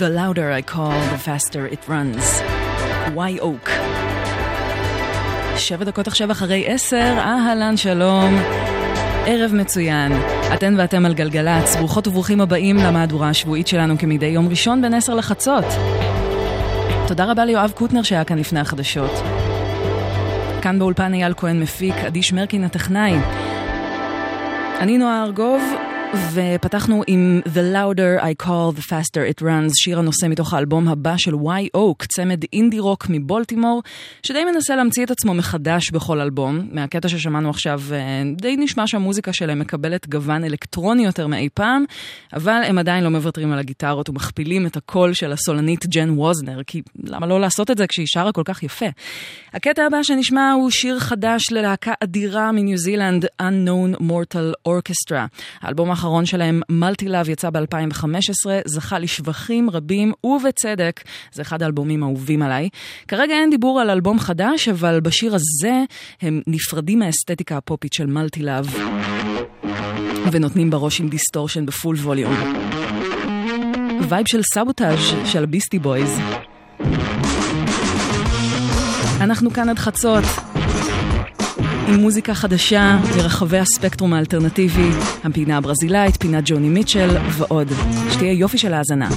The louder I call, the faster it runs. Why Oak. שבע דקות עכשיו אחרי עשר, אהלן שלום. ערב מצוין. אתן ואתם על גלגלצ, ברוכות וברוכים הבאים למהדורה השבועית שלנו כמדי יום ראשון בין עשר לחצות. תודה רבה ליואב קוטנר שהיה כאן לפני החדשות. כאן באולפן אייל כהן מפיק, עדי שמרקין הטכנאי. אני נועה ארגוב, ופתחנו עם The Louder I Call, The Faster It Runs, שיר הנושא מתוך האלבום הבא של וואי אוק, צמד אינדי רוק מבולטימור, שדי מנסה להמציא את עצמו מחדש בכל אלבום. מהקטע ששמענו עכשיו, אה, די נשמע שהמוזיקה שלהם מקבלת גוון אלקטרוני יותר מאי פעם, אבל הם עדיין לא מוותרים על הגיטרות ומכפילים את הקול של הסולנית ג'ן ווזנר, כי למה לא לעשות את זה כשהיא שרה כל כך יפה? הקטע הבא שנשמע הוא שיר חדש ללהקה אדירה מניו זילנד, Unknown Mortal Orchestra. האלבום האחרון שלהם, Multi-Love, יצא ב-2015, זכה לשבחים רבים, ובצדק, זה אחד האלבומים האהובים עליי. כרגע אין דיבור על אלבום חדש, אבל בשיר הזה הם נפרדים מהאסתטיקה הפופית של Multi-Love, ונותנים בראש עם distortion ב full volume. vibe של Sabotage של ה Beastie Boys. אנחנו כאן עד חצות. עם מוזיקה חדשה מרחבי הספקטרום האלטרנטיבי, הפינה הברזילאית, פינת ג'וני מיטשל ועוד. שתהיה יופי של האזנה.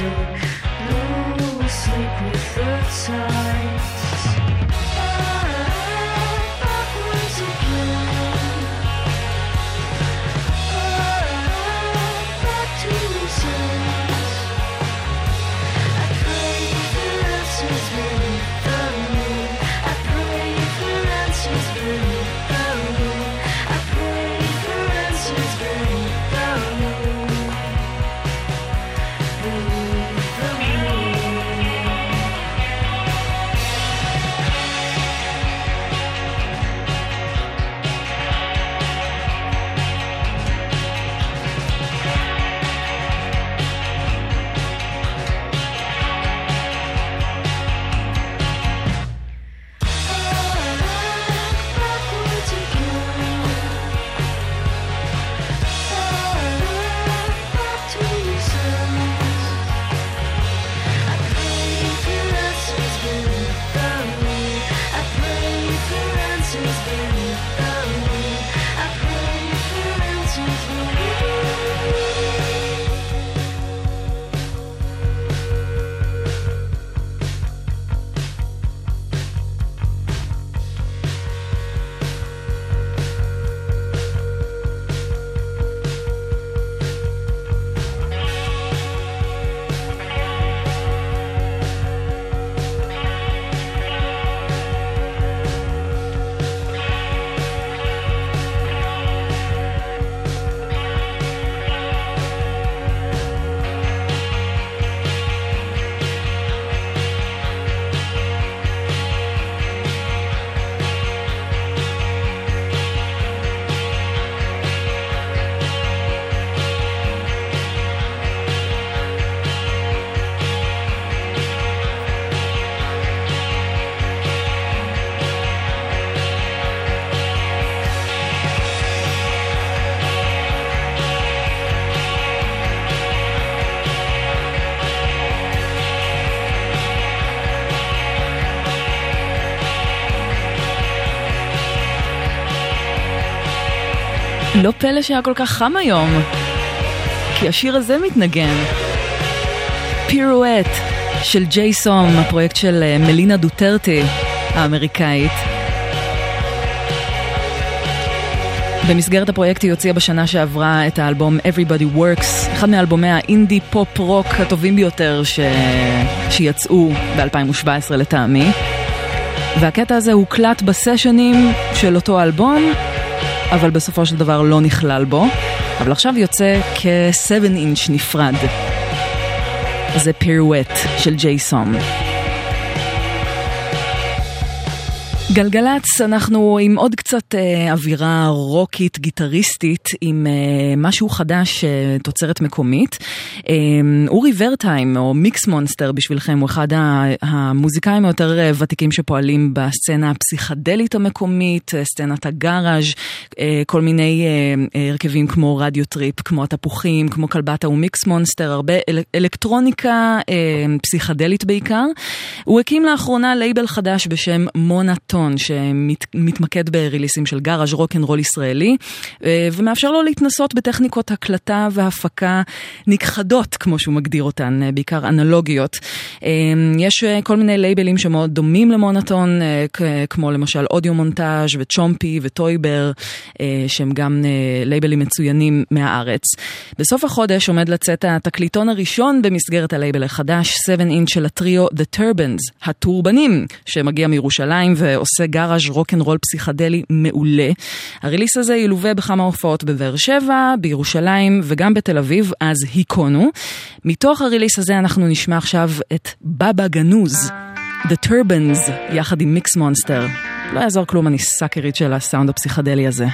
You. לא פלא שהיה כל כך חם היום, כי השיר הזה מתנגן. פירואט של ג'יי סום, הפרויקט של אה, מלינה דוטרטי האמריקאית. במסגרת הפרויקט היא הוציאה בשנה שעברה את האלבום Everybody Works, אחד מאלבומי האינדי פופ רוק הטובים ביותר ש... שיצאו ב-2017 לטעמי. והקטע הזה הוקלט בסשנים של אותו אלבום, אבל בסופו של דבר לא נכלל בו. אבל עכשיו יוצא כ-7 אינץ' נפרד. זה פירואט של ג'ייסון. גלגלצ, אנחנו עם עוד קצת אה, אווירה רוקית, גיטריסטית, עם אה, משהו חדש, אה, תוצרת מקומית. אה, אורי ורטהיים, או מיקס מונסטר בשבילכם, הוא אחד המוזיקאים היותר אה, ותיקים שפועלים בסצנה הפסיכדלית המקומית, אה, סצנת הגאראז', אה, כל מיני אה, אה, הרכבים כמו Radio Trip, כמו התפוחים, כמו כלבתא ו Mixmonster, הרבה אל, אלקטרוניקה אה, פסיכדלית בעיקר. הוא הקים לאחרונה לייבל חדש בשם מונטון. סרטון שמתמקד בריליסים של גאראז' רוקנרול ישראלי, אה, ומאפשר לו להתנסות בטכניקות הקלטה והפקה נכחדות, כמו שהוא מגדיר אותן, אה, בעיקר אנלוגיות. אה, יש כל מיני לייבלים שמאוד דומים למונטון, כמו למשל אודיו מונטאז' וצ'ומפי וטויבר, שהם גם לייבלים מצוינים מהארץ. בסוף החודש עומד לצאת התקליטון הראשון במסגרת הלייבל החדש, 7 אינץ' של הטריו The Turbans, הטורבנים, שמגיע מירושלים ועושה... עושה גאראז' רוקנרול פסיכדלי מעולה. הריליס הזה ילווה בכמה הופעות בבאר שבע, בירושלים וגם בתל אביב, אז היכונו. מתוך הריליס הזה אנחנו נשמע עכשיו את בבא גנוז, The Turbans, יחד עם מיקס מונסטר. לא יעזור כלום, אני סאקרית של הסאונד הפסיכדלי הזה.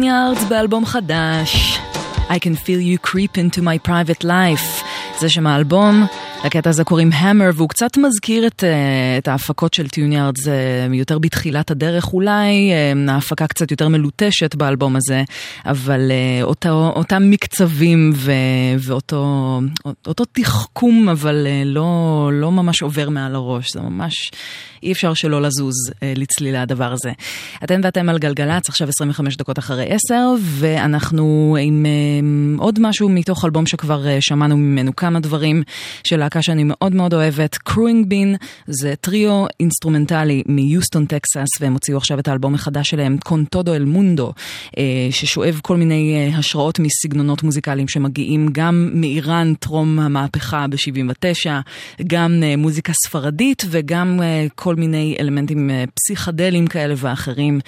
טיוניארדס באלבום חדש. I can feel you creep into my private life. זה שם האלבום. לקטע הזה קוראים המר, והוא קצת מזכיר את, אה, את ההפקות של טיוניארד, זה יותר בתחילת הדרך אולי, אה, ההפקה קצת יותר מלוטשת באלבום הזה, אבל אה, אותו, אותם מקצבים ו, ואותו תחכום, אבל לא, לא ממש עובר מעל הראש, זה ממש אי אפשר שלא לזוז לצלילי הדבר הזה. אתם ואתם על גלגלצ, עכשיו 25 דקות אחרי 10, ואנחנו עם עוד משהו מתוך אלבום שכבר שמענו ממנו כמה דברים של להקה שאני מאוד מאוד אוהבת, Khruangbin, זה טריו אינסטרומנטלי מיוסטון טקסס, והם הוציאו עכשיו את האלבום החדש שלהם, Con Todo El Mundo, אה, ששואב כל מיני אה, השראות מסגנונות מוזיקליים שמגיעים גם מאיראן טרום המהפכה ב-79, גם אה, מוזיקה ספרדית וגם כל מיני אלמנטים פסיכדליים כאלה ואחרים,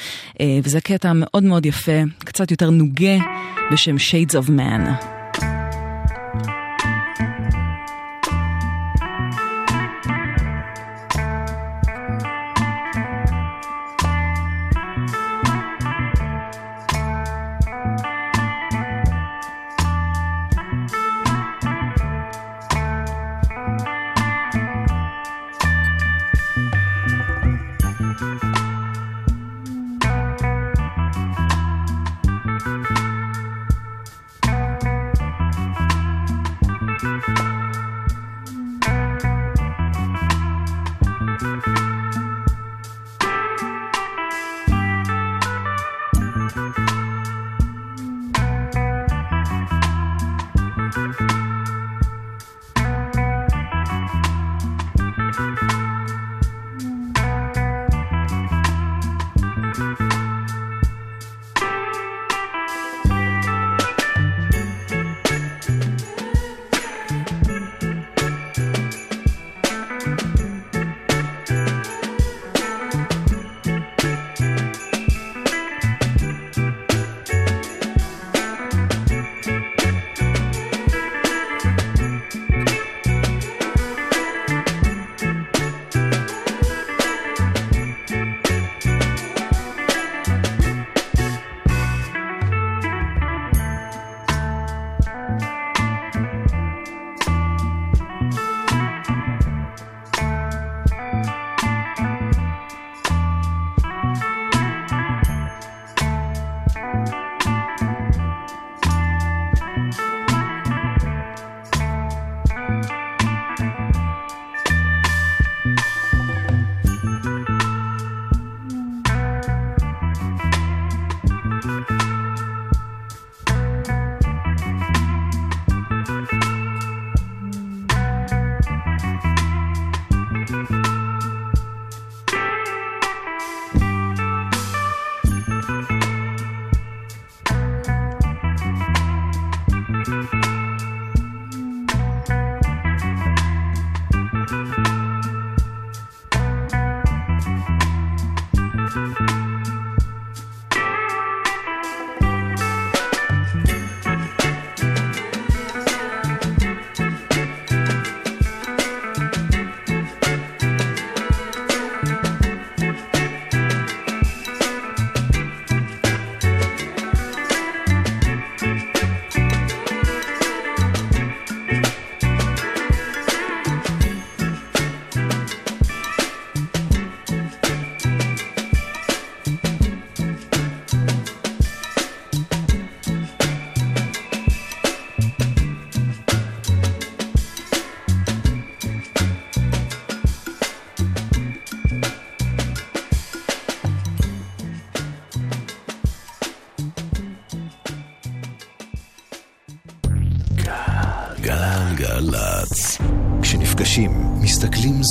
וזה קטע מאוד מאוד יפה, קצת יותר נוגה, בשם Shades of Man.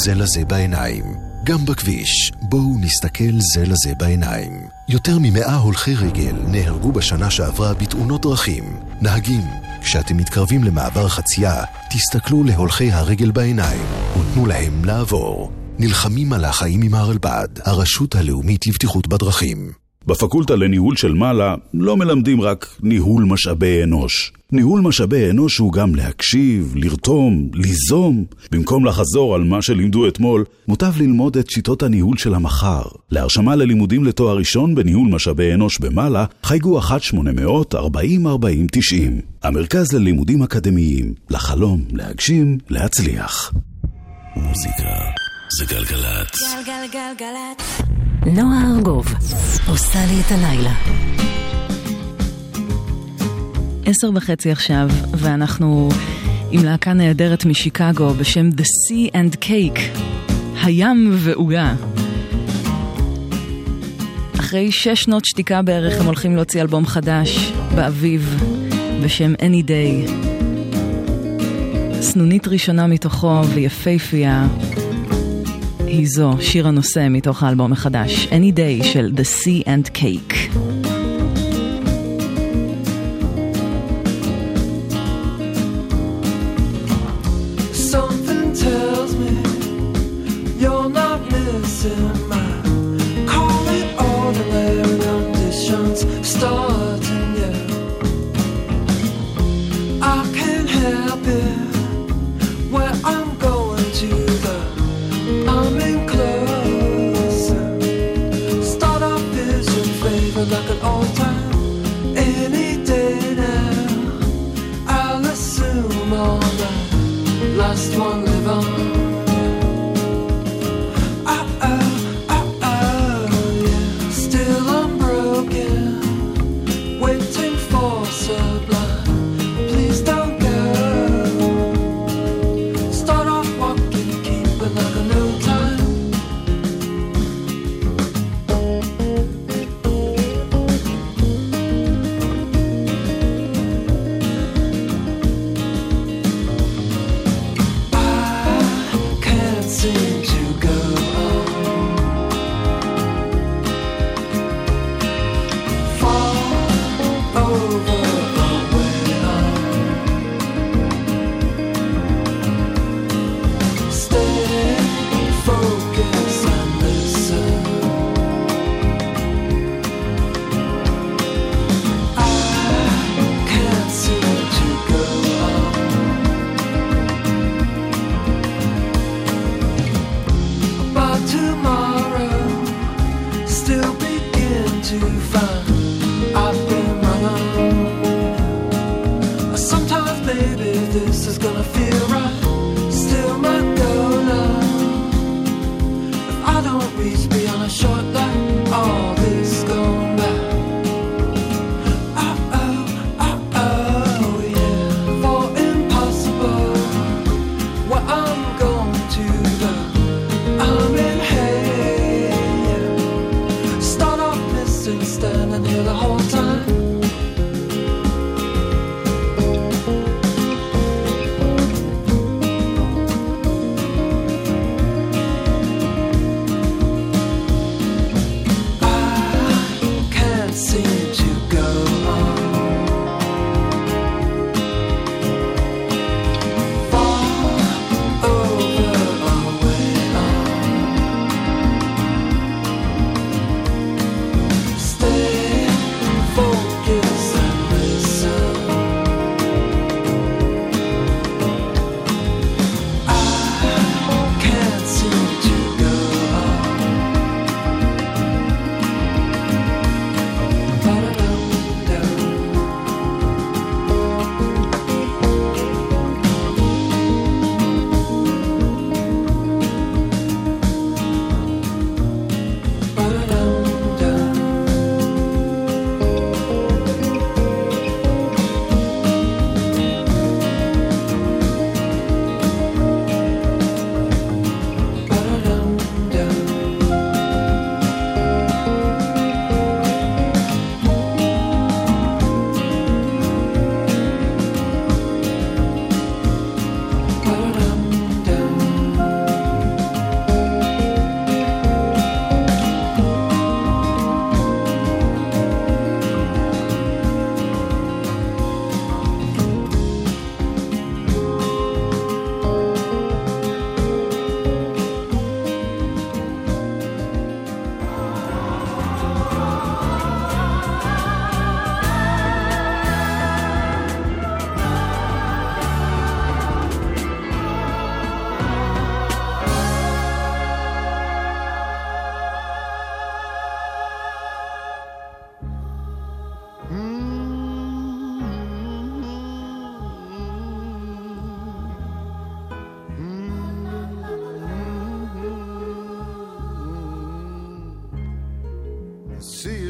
זה לזה בעיניים. גם בכביש, בואו נסתכל זה לזה בעיניים. יותר ממאה הולכי רגל נהרגו בשנה שעברה בתאונות דרכים. נהגים, כשאתם מתקרבים למעבר חצייה, תסתכלו להולכי הרגל בעיניים ותנו להם לעבור. נלחמים על החיים עם הרלב"ד, הרשות הלאומית לבטיחות בדרכים. בפקולטה לניהול של מעלה לא מלמדים רק ניהול משאבי אנוש. ניהול משאבי אנוש הוא גם להקשיב, לרתום, ליזום. במקום לחזור על מה שלימדו אתמול, מוטב ללמוד את שיטות הניהול של המחר. להרשמה ללימודים לתואר ראשון בניהול משאבי אנוש במעלה, חייגו 1-800-4040-90. המרכז ללימודים אקדמיים, לחלום, להגשים, להצליח. מוזיקה זה גלגלצ. גלגלגלגלצ. נועה ארגוב עושה לי את הלילה. עשר וחצי עכשיו, ואנחנו עם להקה נהדרת משיקגו בשם The Sea and Cake, הים ועוגה. אחרי שש שנות שתיקה בערך הם הולכים להוציא אלבום חדש באביב בשם Any Day. סנונית ראשונה מתוכו ויפייפייה היא זו, שיר הנושא מתוך האלבום החדש, Any Day של The Sea and Cake.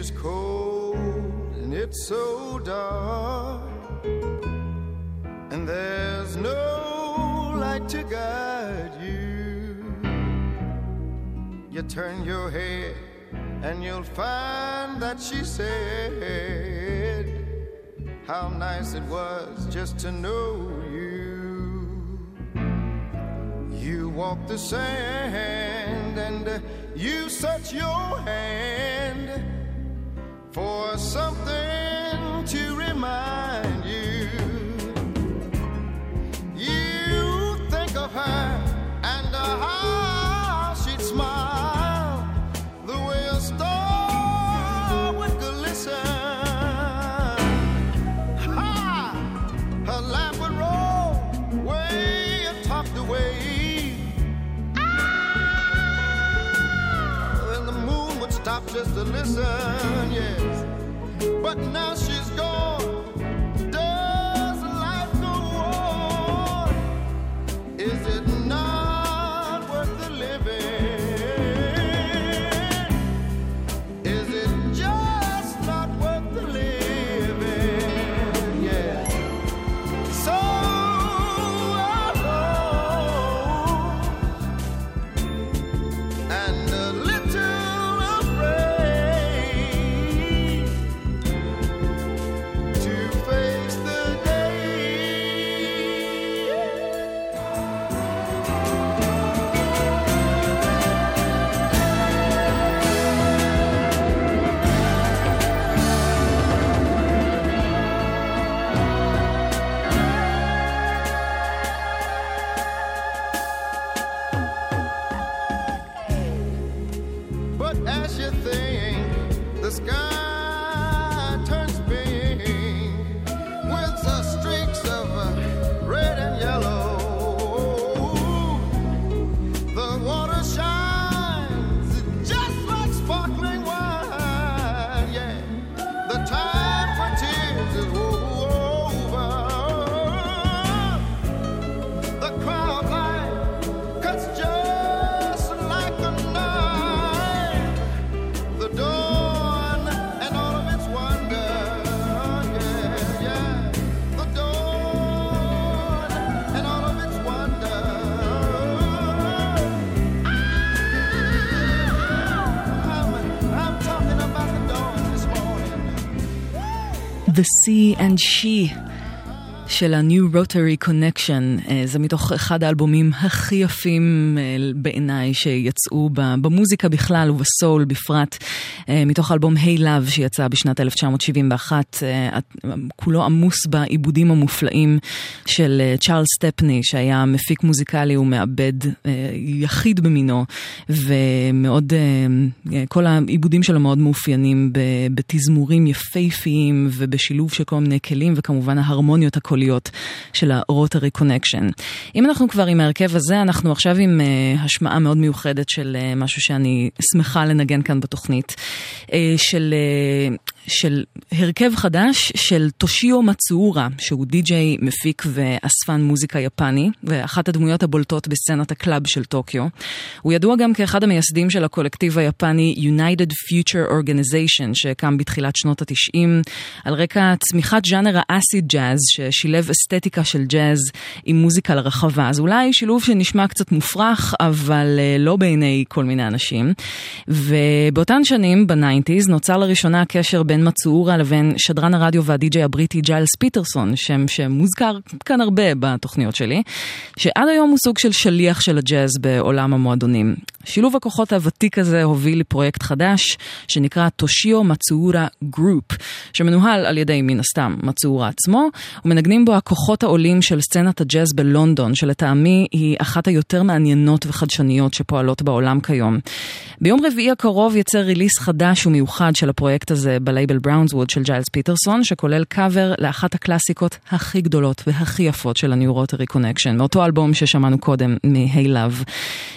Is cold and it's so dark, and there's no light to guide you. You turn your head and you'll find that she said, How nice it was just to know you. You walk the sand and you set your hand for something to remind to listen, yes. But now she's C and she. של ה-New Rotary Connection, אה, זה מתוך אחד האלבומים הכי יפים אה, בעיניי שיצאו במוזיקה בכלל ובסול בפרט, אה, מתוך האלבום Hey Love שיצא בשנת 1971, אה, כולו עמוס בעיבודים המופלאים של צ'ארלס סטפני שהיה מפיק מוזיקלי ומעבד יחיד במינו, ומאוד, כל העיבודים שלו מאוד מאופיינים בתזמורים יפהפיים ובשילוב של כל מיני כלים וכמובן ההרמוניות הקוליות של ה Rotary Connection. אם אנחנו כבר עם ההרכב הזה, אנחנו עכשיו עם uh, השמעה מאוד מיוחדת של uh, משהו שאני שמחה לנגן כאן בתוכנית, uh, של, uh, של הרכב חדש של טושיו מצאורה, שהוא די-ג'יי, מפיק ואספן מוזיקה יפני, ואחת הדמויות הבולטות בסצנת ה club של טוקיו. הוא ידוע גם כאחד המייסדים של הקולקטיב היפני United Future Organization, שקם בתחילת שנות התשעים, על רקע צמיחת ז'אנר ה acid jazz, ששילב אסתטיקה של ג'אז עם מוזיקה לרחבה. אז אולי שילוב שנשמע קצת מופרך, אבל uh, לא בעיני כל מיני אנשים. ובאותן שנים, ב nineties, נוצר לראשונה הקשר בין מצאורה לבין שדרן הרדיו והדי-ג'יי הבריטי ג'יילס פיטרסון, שם שמוזכר כאן הרבה בתוכניות שלי, שעד היום הוא סוג של שליח של הג'אז בעולם המועדונים. שילוב הכוחות הוותיק הזה הוביל לפרויקט חדש, שנקרא טושיו מצאורה Group, שמנוהל על ידי מן הסתם מצאורה עצמו, ומנגנים בו הכוחות העולים של סצנת הג'אז בלונדון, שלטעמי היא אחת היותר מעניינות וחדשניות שפועלות בעולם כיום. ביום רביעי הקרוב יצא release חדש ומיוחד של הפרויקט הזה בלייבל Brownswood של ג'יילס פיטרסון, שכולל קאבר לאחת הקלאסיקות הכי גדולות והכי יפות של Rotary Connection, מאותו אלבום ששמענו קודם, מ-Hey Love.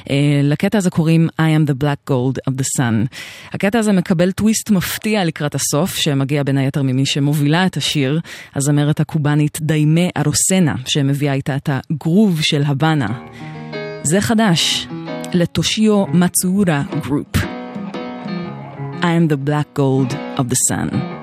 Uh, לקטע הזה קוראים I am the black gold of the sun. הקטע הזה מקבל טוויסט מפתיע לקראת הסוף, שמגיע בין היתר ממי שמובילה את השיר, הזמרת הקובאנית דיימה ארוסנה, שמביאה איתה את הגרוב של הבאנה. זה חדש, לטושיו מצאורה Group. I am the black gold of the sun.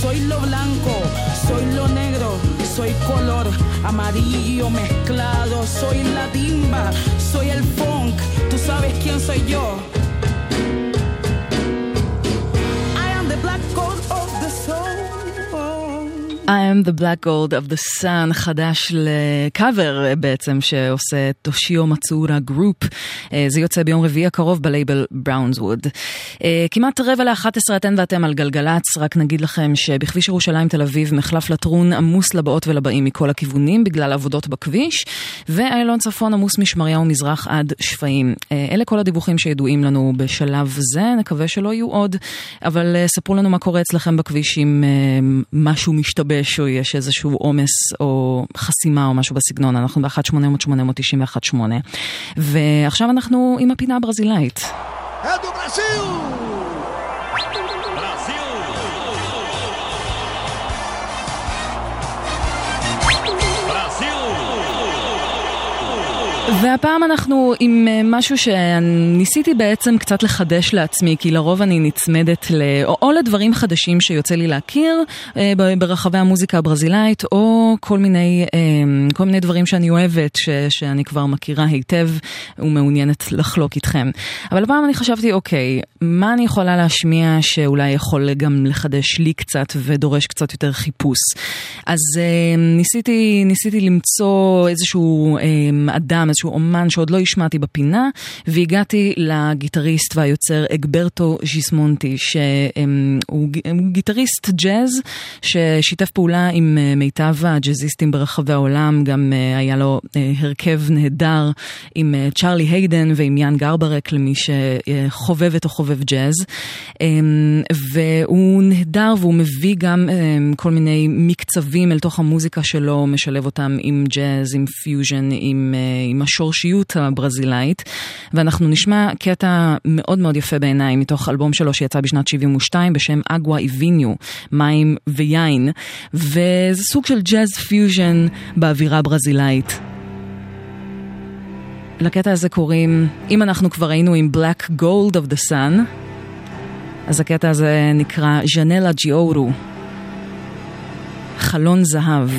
Soy lo blanco, soy lo negro, soy color amarillo mezclado, soy la I am the black gold of the sun, חדש לקאבר בעצם, שעושה טושיו מצאורה Group. זה יוצא ביום רביעי הקרוב בלייבל Brownswood. כמעט רבע לאחת עשרה אתן ואתם על גלגלצ, רק נגיד לכם שבכביש ירושלים תל אביב מחלף לטרון עמוס לבאות ולבאים מכל הכיוונים בגלל עבודות בכביש, ואיילון צפון עמוס משמריהו מזרח עד שפיים. אלה כל הדיווחים שידועים לנו בשלב זה, נקווה שלא יהיו עוד, אבל ספרו לנו מה קורה אצלכם בכביש אם משהו משתבש. או יש איזשהו עומס או חסימה או משהו בסגנון, אנחנו ב-1-800-891-8. ועכשיו אנחנו עם הפינה הברזילאית. אדו ברזיל! והפעם אנחנו עם אה, משהו שניסיתי בעצם קצת לחדש לעצמי, כי לרוב אני נצמדת ל... או, או לדברים חדשים שיוצא לי להכיר אה, ברחבי המוזיקה הברזילאית, או כל מיני, אה, כל מיני דברים שאני אוהבת, ש, שאני כבר מכירה היטב ומעוניינת לחלוק איתכם. אבל הפעם אני חשבתי, אוקיי, מה אני יכולה להשמיע שאולי יכול גם לחדש לי קצת ודורש קצת יותר חיפוש? אז ניסיתי, ניסיתי למצוא איזשהו אדם, איזשהו אומן שעוד לא השמעתי בפינה, והגעתי לגיטריסט והיוצר אגברטו ז'יסמונטי, שהוא גיטריסט ג'אז ששיתף פעולה עם אה, מיטב הג'אזיסטים ברחבי העולם, גם אה, היה לו אה, הרכב נהדר עם צ'ארלי היידן ועם יאן גרברק למי שחובבת או חובב ג'אז. והוא נהדר והוא מביא גם כל מיני מקצבים אל תוך המוזיקה שלו, משלב אותם עם ג'אז, עם פיוז'ן, עם, עם השורשיות הברזילאית, ואנחנו נשמע קטע מאוד מאוד יפה בעיניי מתוך אלבום שלו שיצא בשנת 72 בשם Água e Vinho, מים ויין, וזה סוג של ג'אז פיוז'ן באווירה ברזילאית. לקטע הזה קוראים, אם אנחנו כבר היינו עם Black Gold of the Sun, אז הקטע הזה נקרא Janela de Ouro, חלון זהב.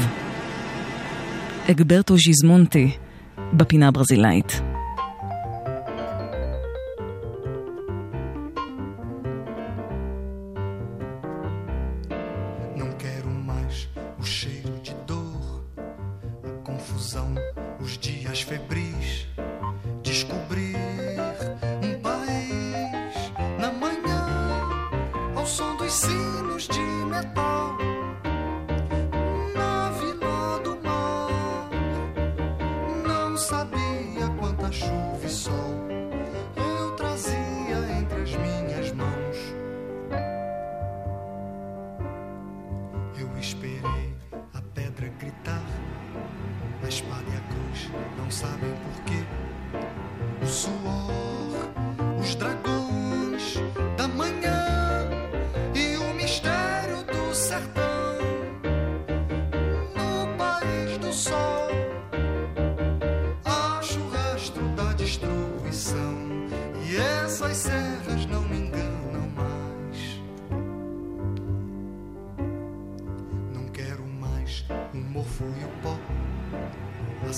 אגברטו ז'יסמונטי, בפינה הברזילאית.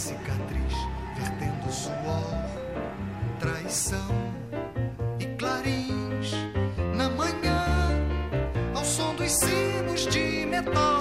cicatriz, vertendo suor, traição e clarins na manhã, ao som dos sinos de metal.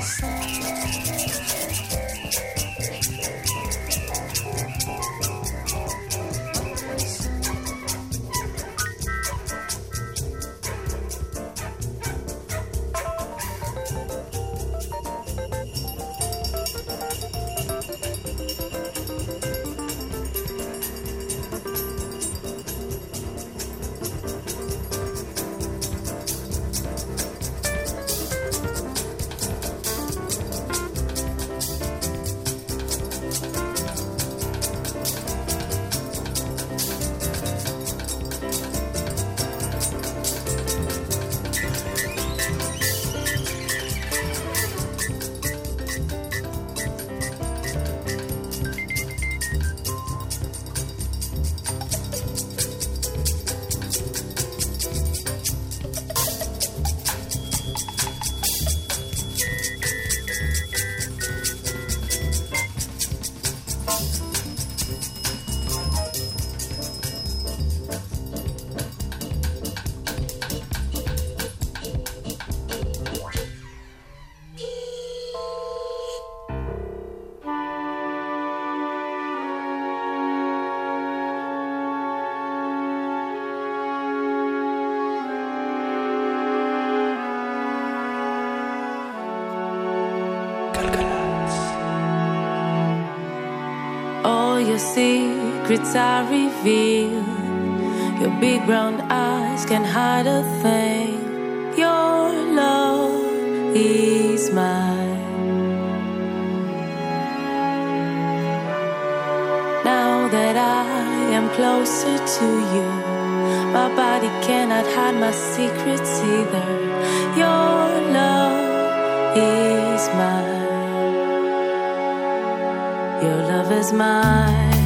Yes. Secrets are revealed. Your big brown eyes can hide a thing. Your love is mine. Now that I am closer to you, my body cannot hide my secrets either. Your love is mine. Your love is mine.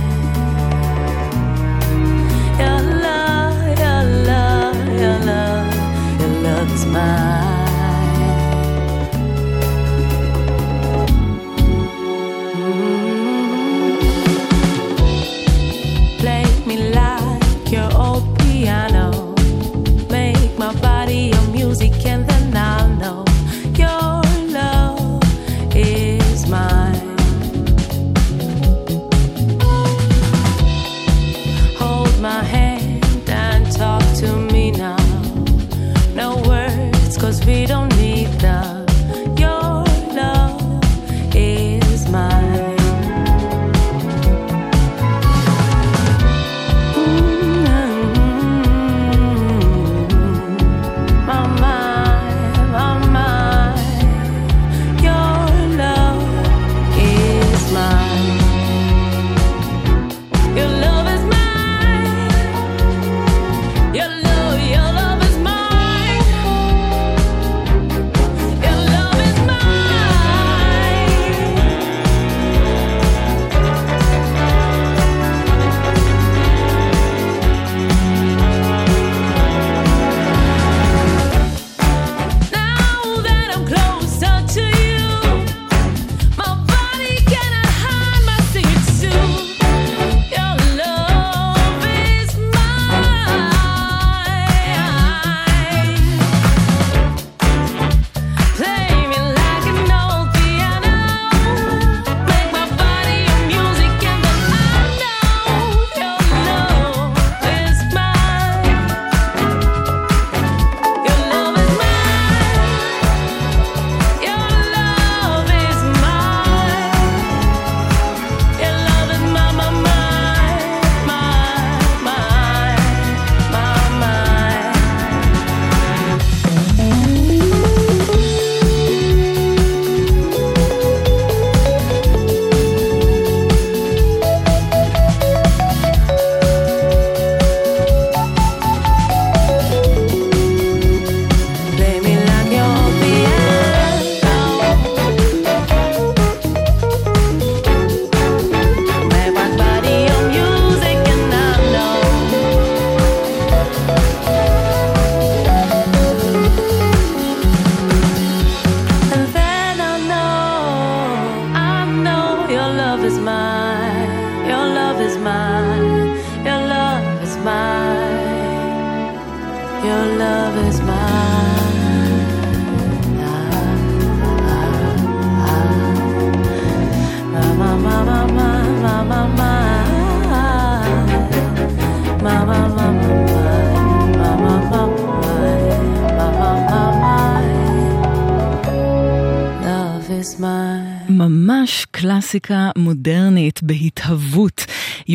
Mexiker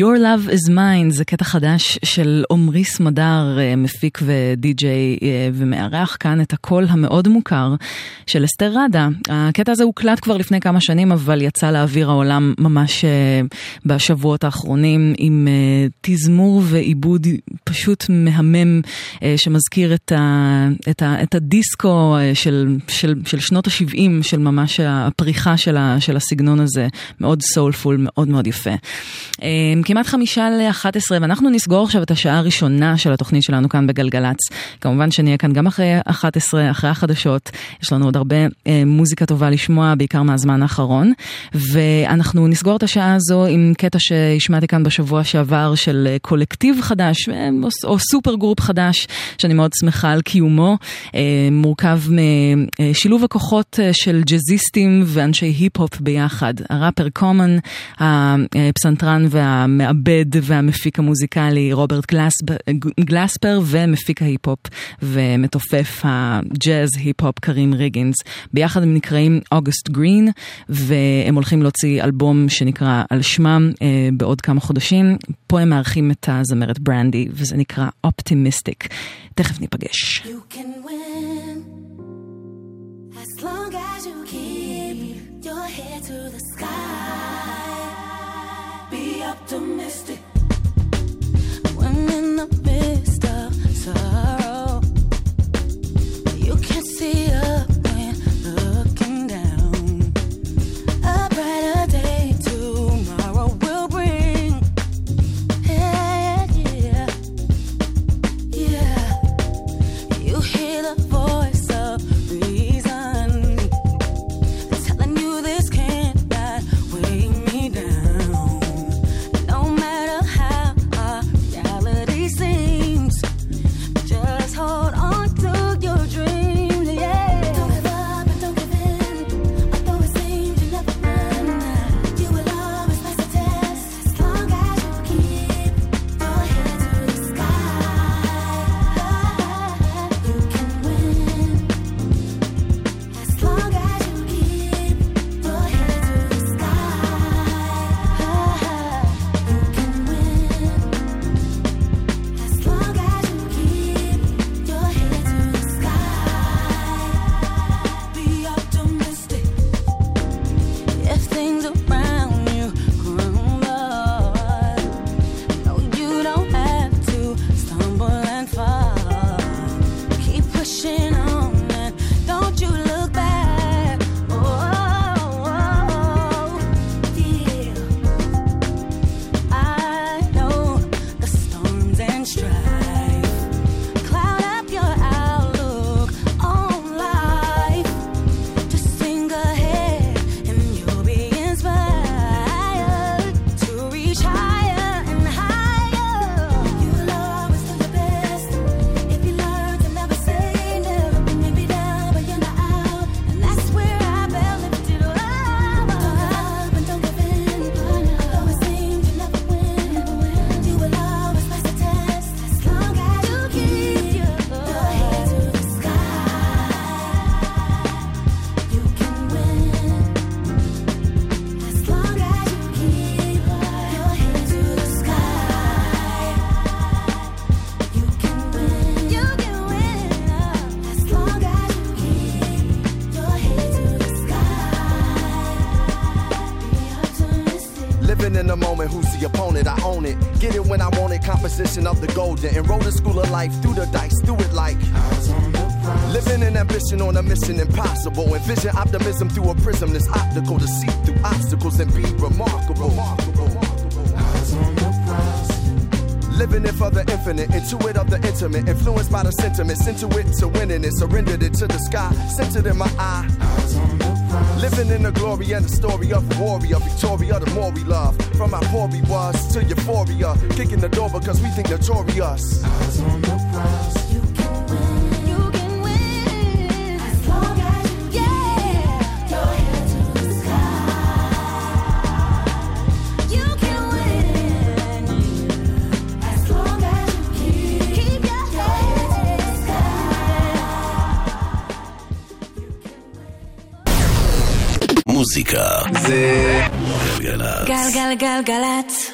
Your Love is Mine זה קטע חדש של עמרי סמדר, אה, מפיק ודי-ג'יי אה, ומארח כאן את הקול המאוד מוכר של אסתר ראדה. הקטע הזה הוקלט כבר לפני כמה שנים אבל יצא לאוויר העולם ממש אה, בשבועות האחרונים עם תזמור ועיבוד פשוט מהמם שמזכיר את, ה, את, ה, את הדיסקו של, של, של שנות ה-70 של ממש הפריחה של, ה, של הסגנון הזה, מאוד soulful, מאוד מאוד יפה. כמעט חמישה לאחת עשרה, ואנחנו נסגור עכשיו את השעה הראשונה של התוכנית שלנו כאן בגלגלצ. כמובן שנהיה כאן גם אחרי 11, אחרי החדשות. יש לנו עוד הרבה אה, מוזיקה טובה לשמוע, בעיקר מהזמן האחרון. ואנחנו נסגור את השעה הזו עם קטע שהשמעתי כאן בשבוע שעבר של אה, קולקטיב חדש, אה, או, או סופר גרופ חדש, שאני מאוד שמחה על קיומו. אה, מורכב משילוב הכוחות אה, של ג'אזיסטים ואנשי היפ-הופ ביחד. הראפר קומן, הפסנתרן וה... המעבד והמפיק המוזיקלי רוברט גלספר, גלספר ומפיק ההיפ-הופ ומתופף הג'אז היפ-הופ קרים ריגינס. ביחד הם נקראים אוגוסט גרין והם הולכים להוציא אלבום שנקרא על שמם אה, בעוד כמה חודשים. פה הם מארחים את הזמרת ברנדי וזה נקרא Optimistic. תכף ניפגש. You can win when in the midst of sorrow. You can see up Composition of the golden. Enroll the school of life through the dice, do it like. Living in ambition on a mission impossible. Envision optimism through a prism that's optical to see through obstacles and be remarkable. Living it for the infinite, intuit of the intimate, influenced by the sentiments, into it to winning it, surrendered it to the sky, centered in my eye. Living in the glory and the story of a warrior, Victoria, the more we love. From our poor we was to euphoria, kicking the door because we think notorious. You can זה גלגלצ. גלגלגלגלצ.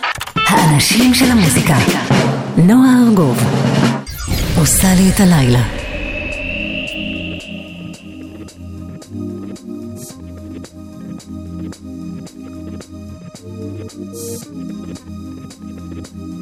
האנשים של המוזיקה. נועה ארגוב. עושה לי את הלילה. Easy, ready,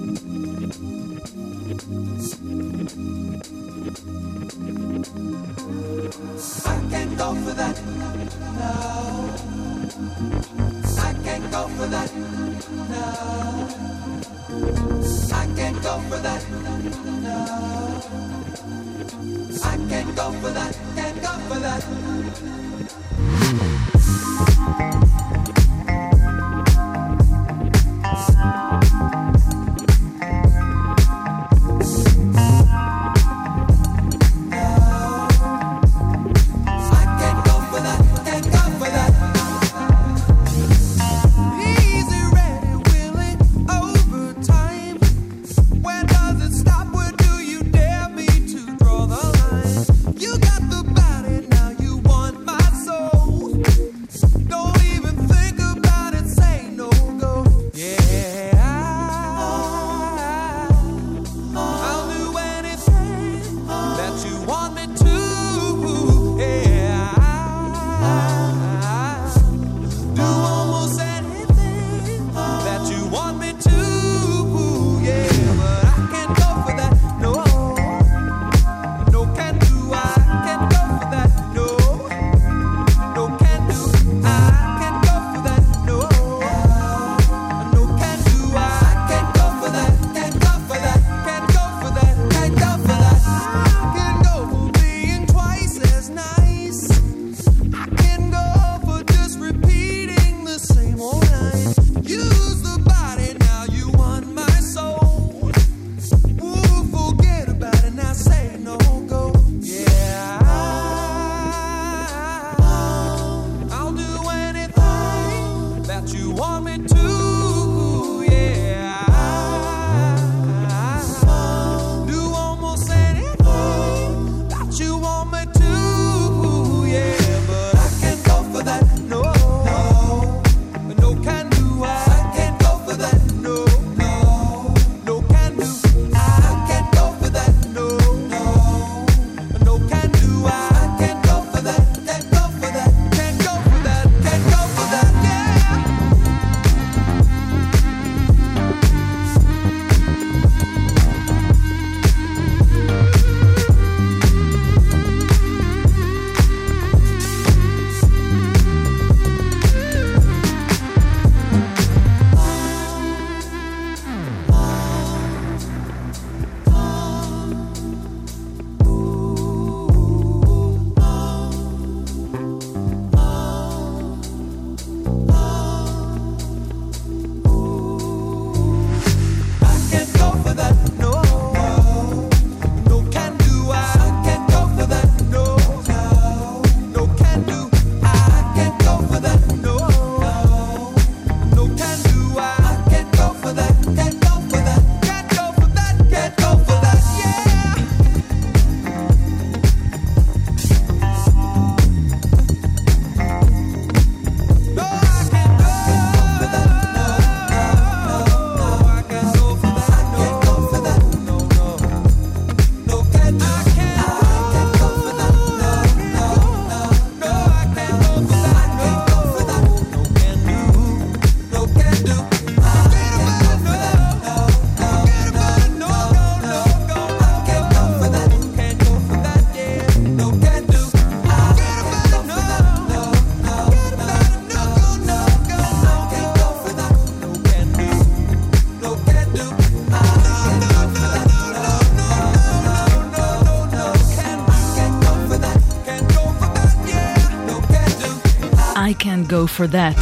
for that.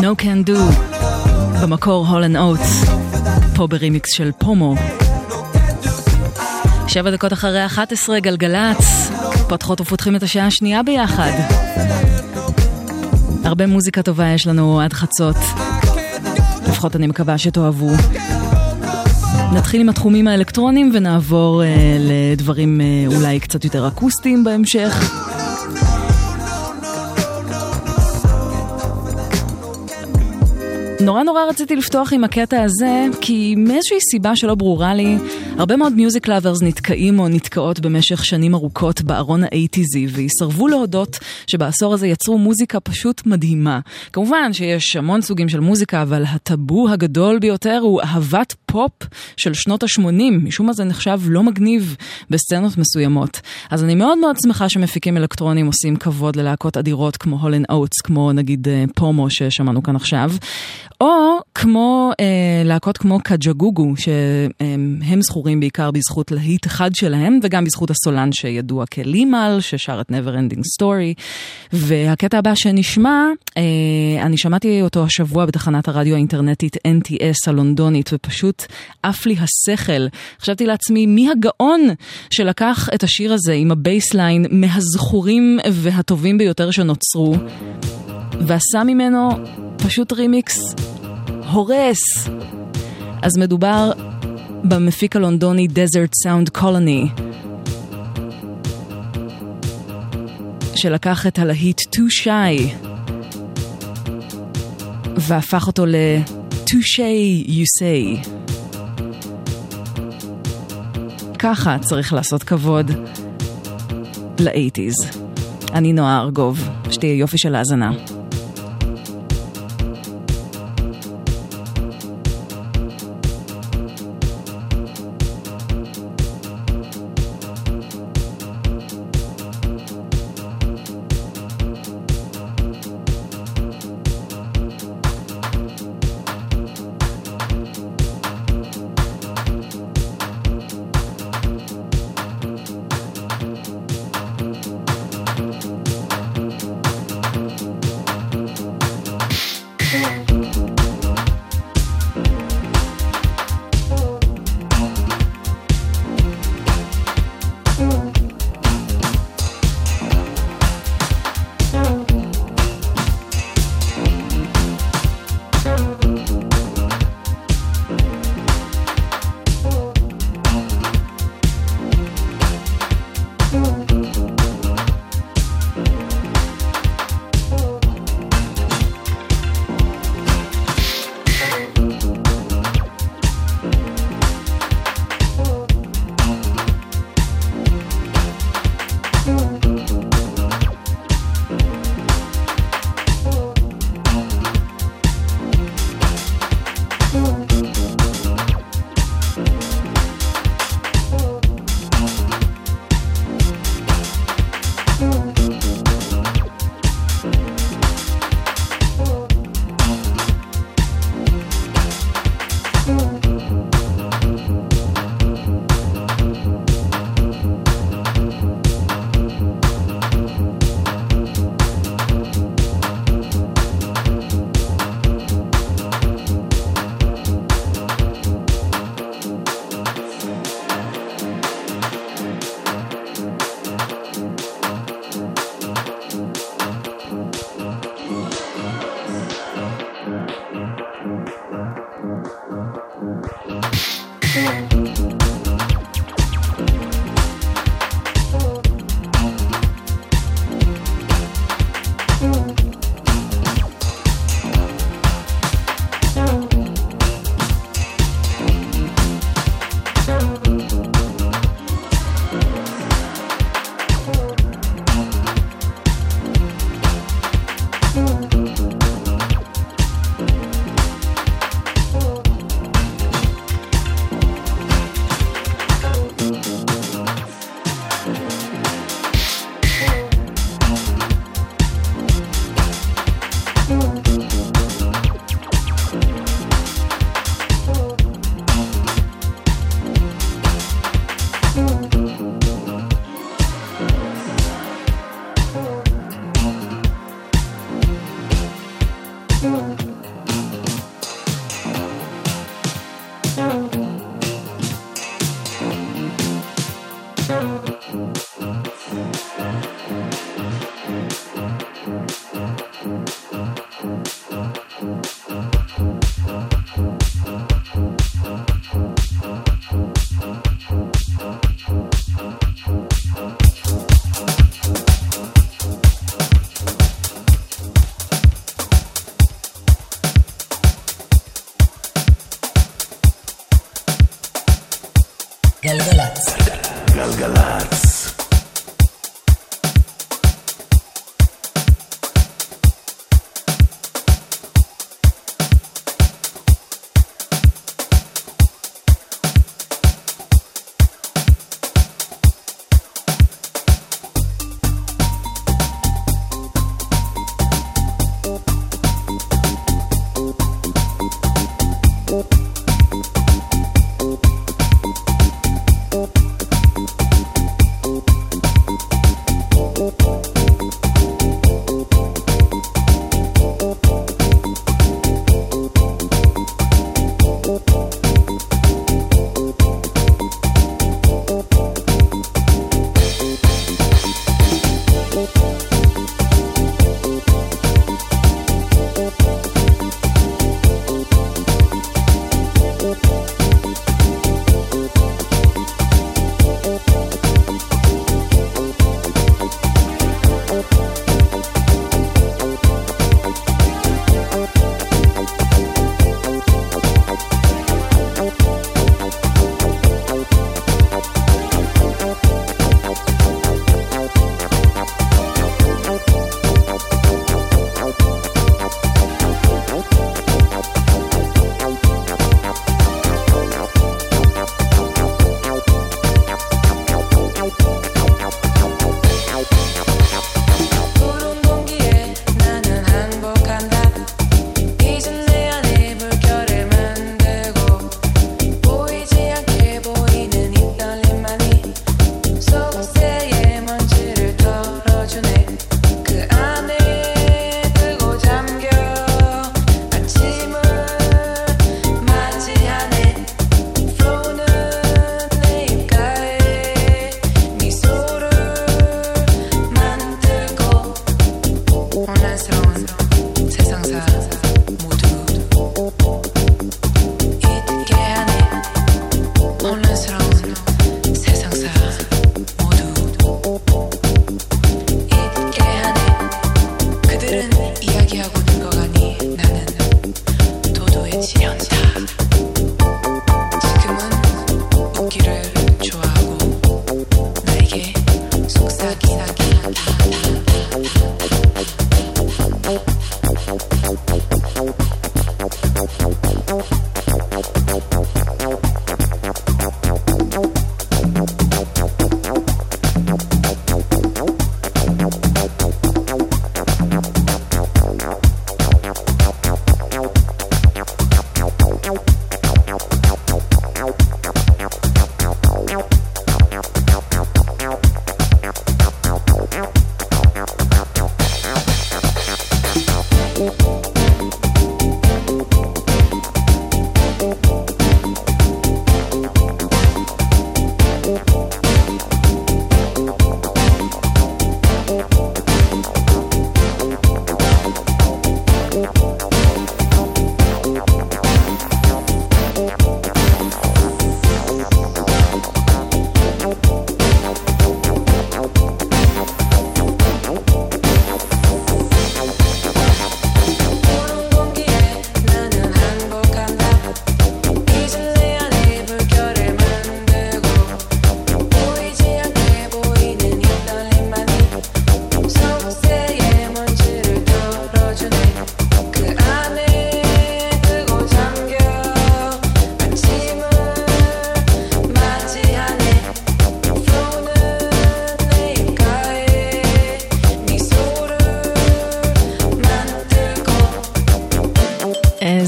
No can do. במקור הולן אוטס. פה ברימיקס של פומו. שבע דקות אחרי 11 גלגלצ. פותחות ופותחים את השעה השנייה ביחד. הרבה מוזיקה טובה יש לנו עד חצות. לפחות אני מקווה שתאהבו. נתחיל עם התחומים האלקטרונים ונעבור uh, לדברים uh, אולי קצת יותר אקוסטיים בהמשך. נורא נורא רציתי לפתוח עם הקטע הזה, כי מאיזושהי סיבה שלא ברורה לי, הרבה מאוד music lovers נתקעים או נתקעות במשך שנים ארוכות בארון ה eighties־י, ויסרבו להודות שבעשור הזה יצרו מוזיקה פשוט מדהימה. כמובן שיש המון סוגים של מוזיקה, אבל הטאבו הגדול ביותר הוא אהבת פופ של שנות ה-80, משום מה זה נחשב לא מגניב בסצנות מסוימות. אז אני מאוד מאוד שמחה שמפיקים אלקטרונים עושים כבוד ללהקות אדירות כמו הולן אוטס, כמו נגיד אה, פומו ששמענו כאן עכשיו. או כמו אה, להקות כמו קג'גוגו, שהם זכורים בעיקר בזכות להיט אחד שלהם, וגם בזכות הסולן שידוע כלימל, ששר את never ending story. והקטע הבא שנשמע, אה, אני שמעתי אותו השבוע בתחנת הרדיו האינטרנטית NTS הלונדונית, ופשוט עף לי השכל. חשבתי לעצמי, מי הגאון שלקח את השיר הזה עם ה bassline מהזכורים והטובים ביותר שנוצרו, ועשה ממנו פשוט רימיקס הורס. אז מדובר במפיק הלונדוני Desert Sound Colony, שלקח את הלהיט Too Shy והפך אותו ל-Touche You Say. ככה צריך לעשות כבוד ל-80's. אני נועה ארגוב, שתהיה יופי של האזנה.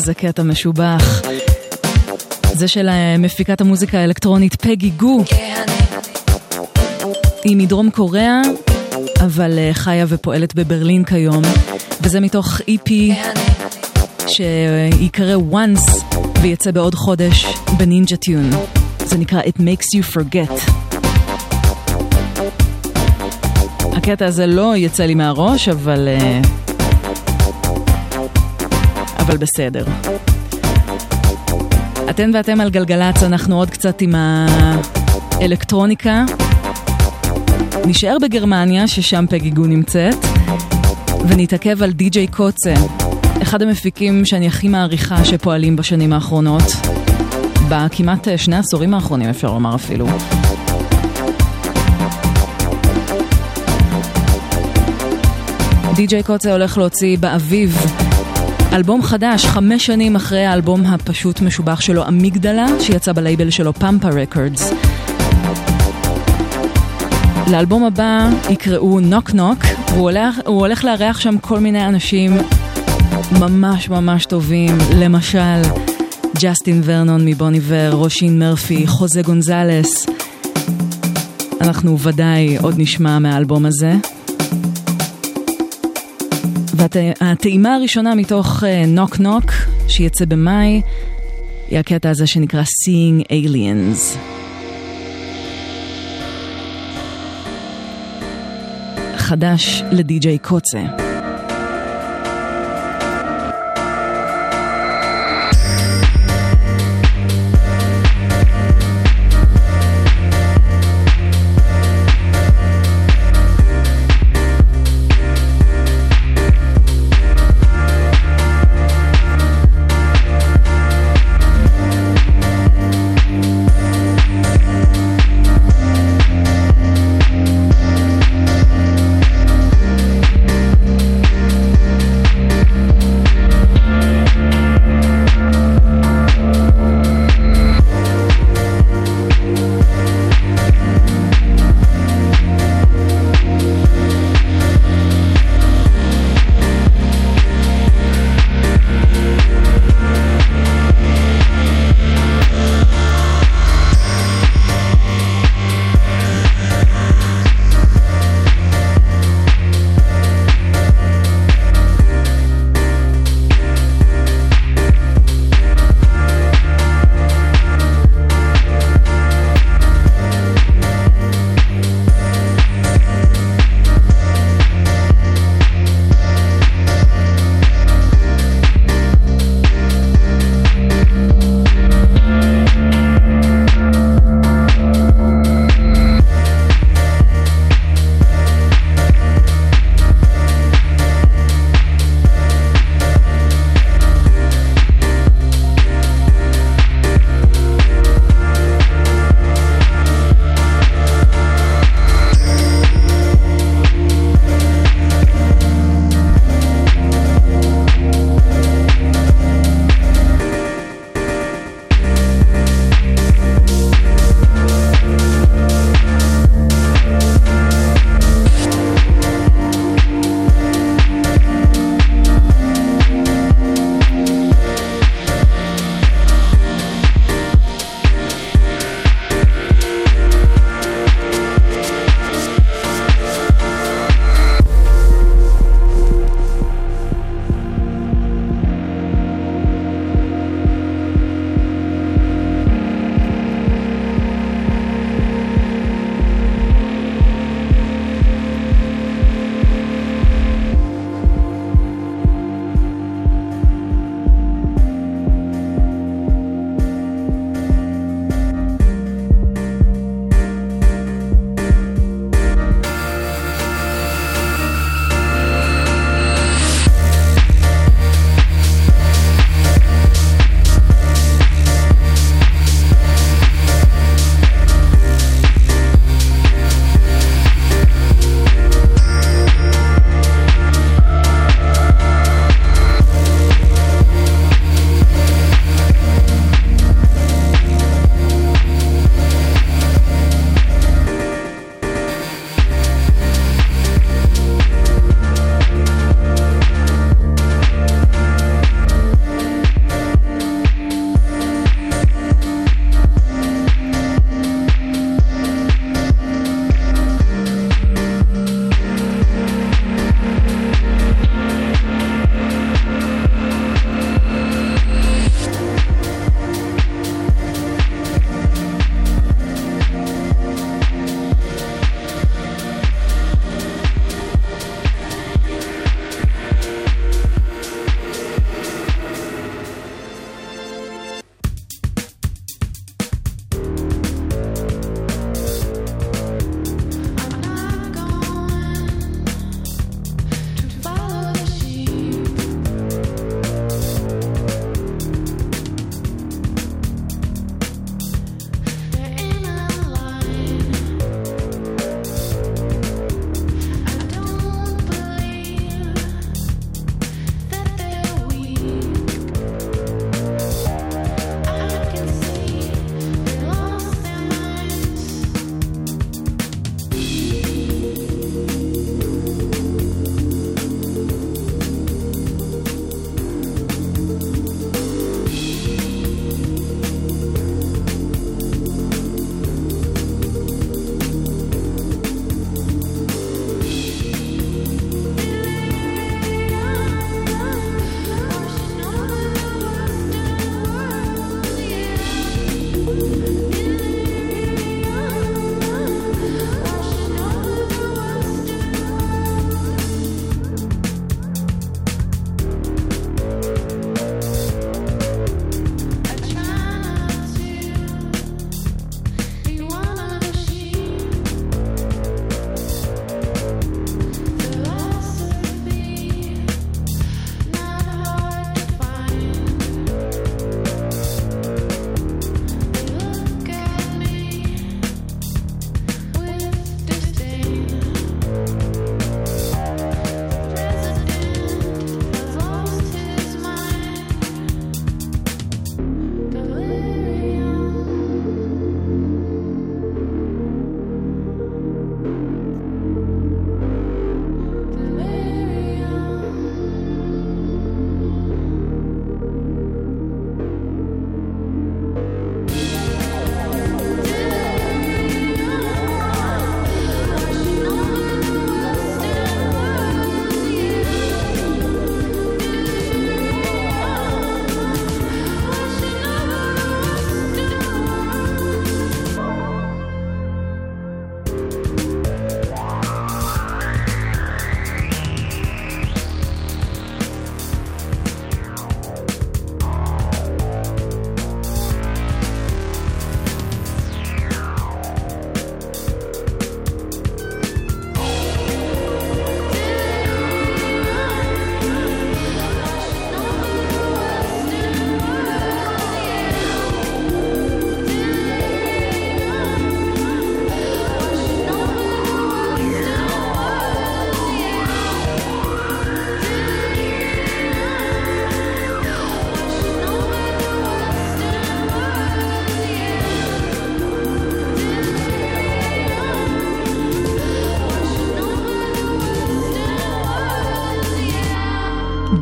איזה קטע משובח. זה של מפיקת המוזיקה האלקטרונית פגי גו. היא מדרום קוריאה, אבל אה, חיה ופועלת בברלין כיום. וזה מתוך EP שיקרא once ויצא בעוד חודש בנינג'ה טיון. זה נקרא It Makes You Forget. הקטע הזה לא יצא לי מהראש, אבל... Uh, אבל בסדר. אתן ואתם על גלגלצ, אנחנו עוד קצת עם האלקטרוניקה. נשאר בגרמניה, ששם פגיגו נמצאת, ונתעכב על די.ג'יי קוצה, אחד המפיקים שאני הכי מעריכה שפועלים בשנים האחרונות. בכמעט שני עשורים האחרונים אפשר לומר אפילו. די.ג'יי קוצה הולך להוציא באביב אלבום חדש, חמש שנים אחרי האלבום הפשוט משובח שלו, אמיגדלה, שיצא בלייבל שלו פמפה רקורדס. לאלבום הבא יקראו נוק נוק, הוא הולך, הוא הולך לארח שם כל מיני אנשים ממש ממש טובים, למשל ג'סטין ורנון מבוניבר, רושין מרפי, חוזה גונזלס. אנחנו ודאי עוד נשמע מהאלבום הזה. והטעימה הראשונה מתוך נוק uh, נוק, שיצא במאי, היא הקטע הזה שנקרא Seeing Aliens. חדש לדי.ג'יי קוצה.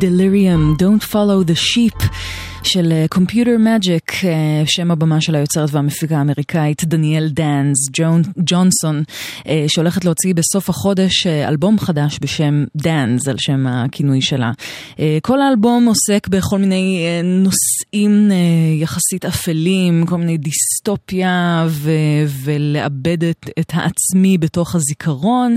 delirium, Don't Follow the Sheep. של uh, Computer Magic, שם הבמה של היוצרת והמפיקה האמריקאית דניאל דאנס ג'ון, ג'ונסון, uh, שהולכת להוציא בסוף החודש uh, אלבום חדש בשם דאנס, על שם הכינוי שלה. כל האלבום עוסק בכל מיני נושאים יחסית אפלים, כל מיני דיסטופיה ו- ולאבד את, את העצמי בתוך הזיכרון,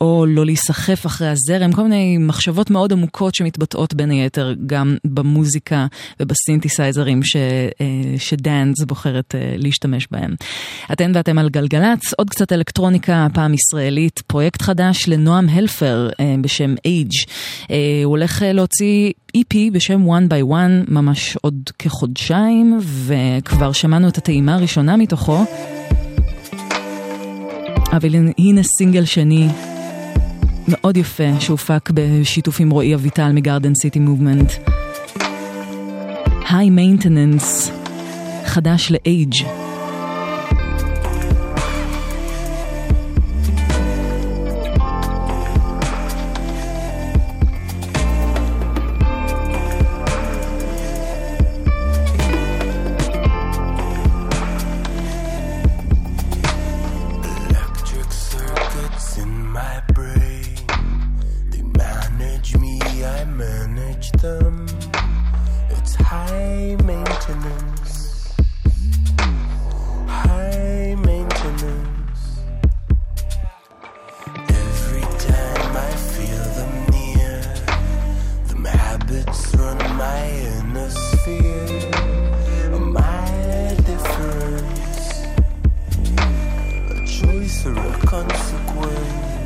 או לא להיסחף אחרי הזרם, כל מיני מחשבות מאוד עמוקות שמתבטאות בין היתר גם במוזיקה ובסינתסייזרים ש, אה, שדאנס בוחרת אה, להשתמש בהם. אתן ואתם על גלגלצ, עוד קצת אלקטרוניקה, הפעם ישראלית, פרויקט חדש לנועם הלפר אה, בשם Age. הוא הולך להוציא EP בשם One by One ממש עוד כחודשיים, וכבר שמענו את הטעימה הראשונה מתוכו. אבל הנה סינגל שני מאוד יפה שהופק בשיתוף עם רועי אביטל מגרדן סיטי מובמנט. היי מיינטננס, חדש לאייג'. visceral consequence.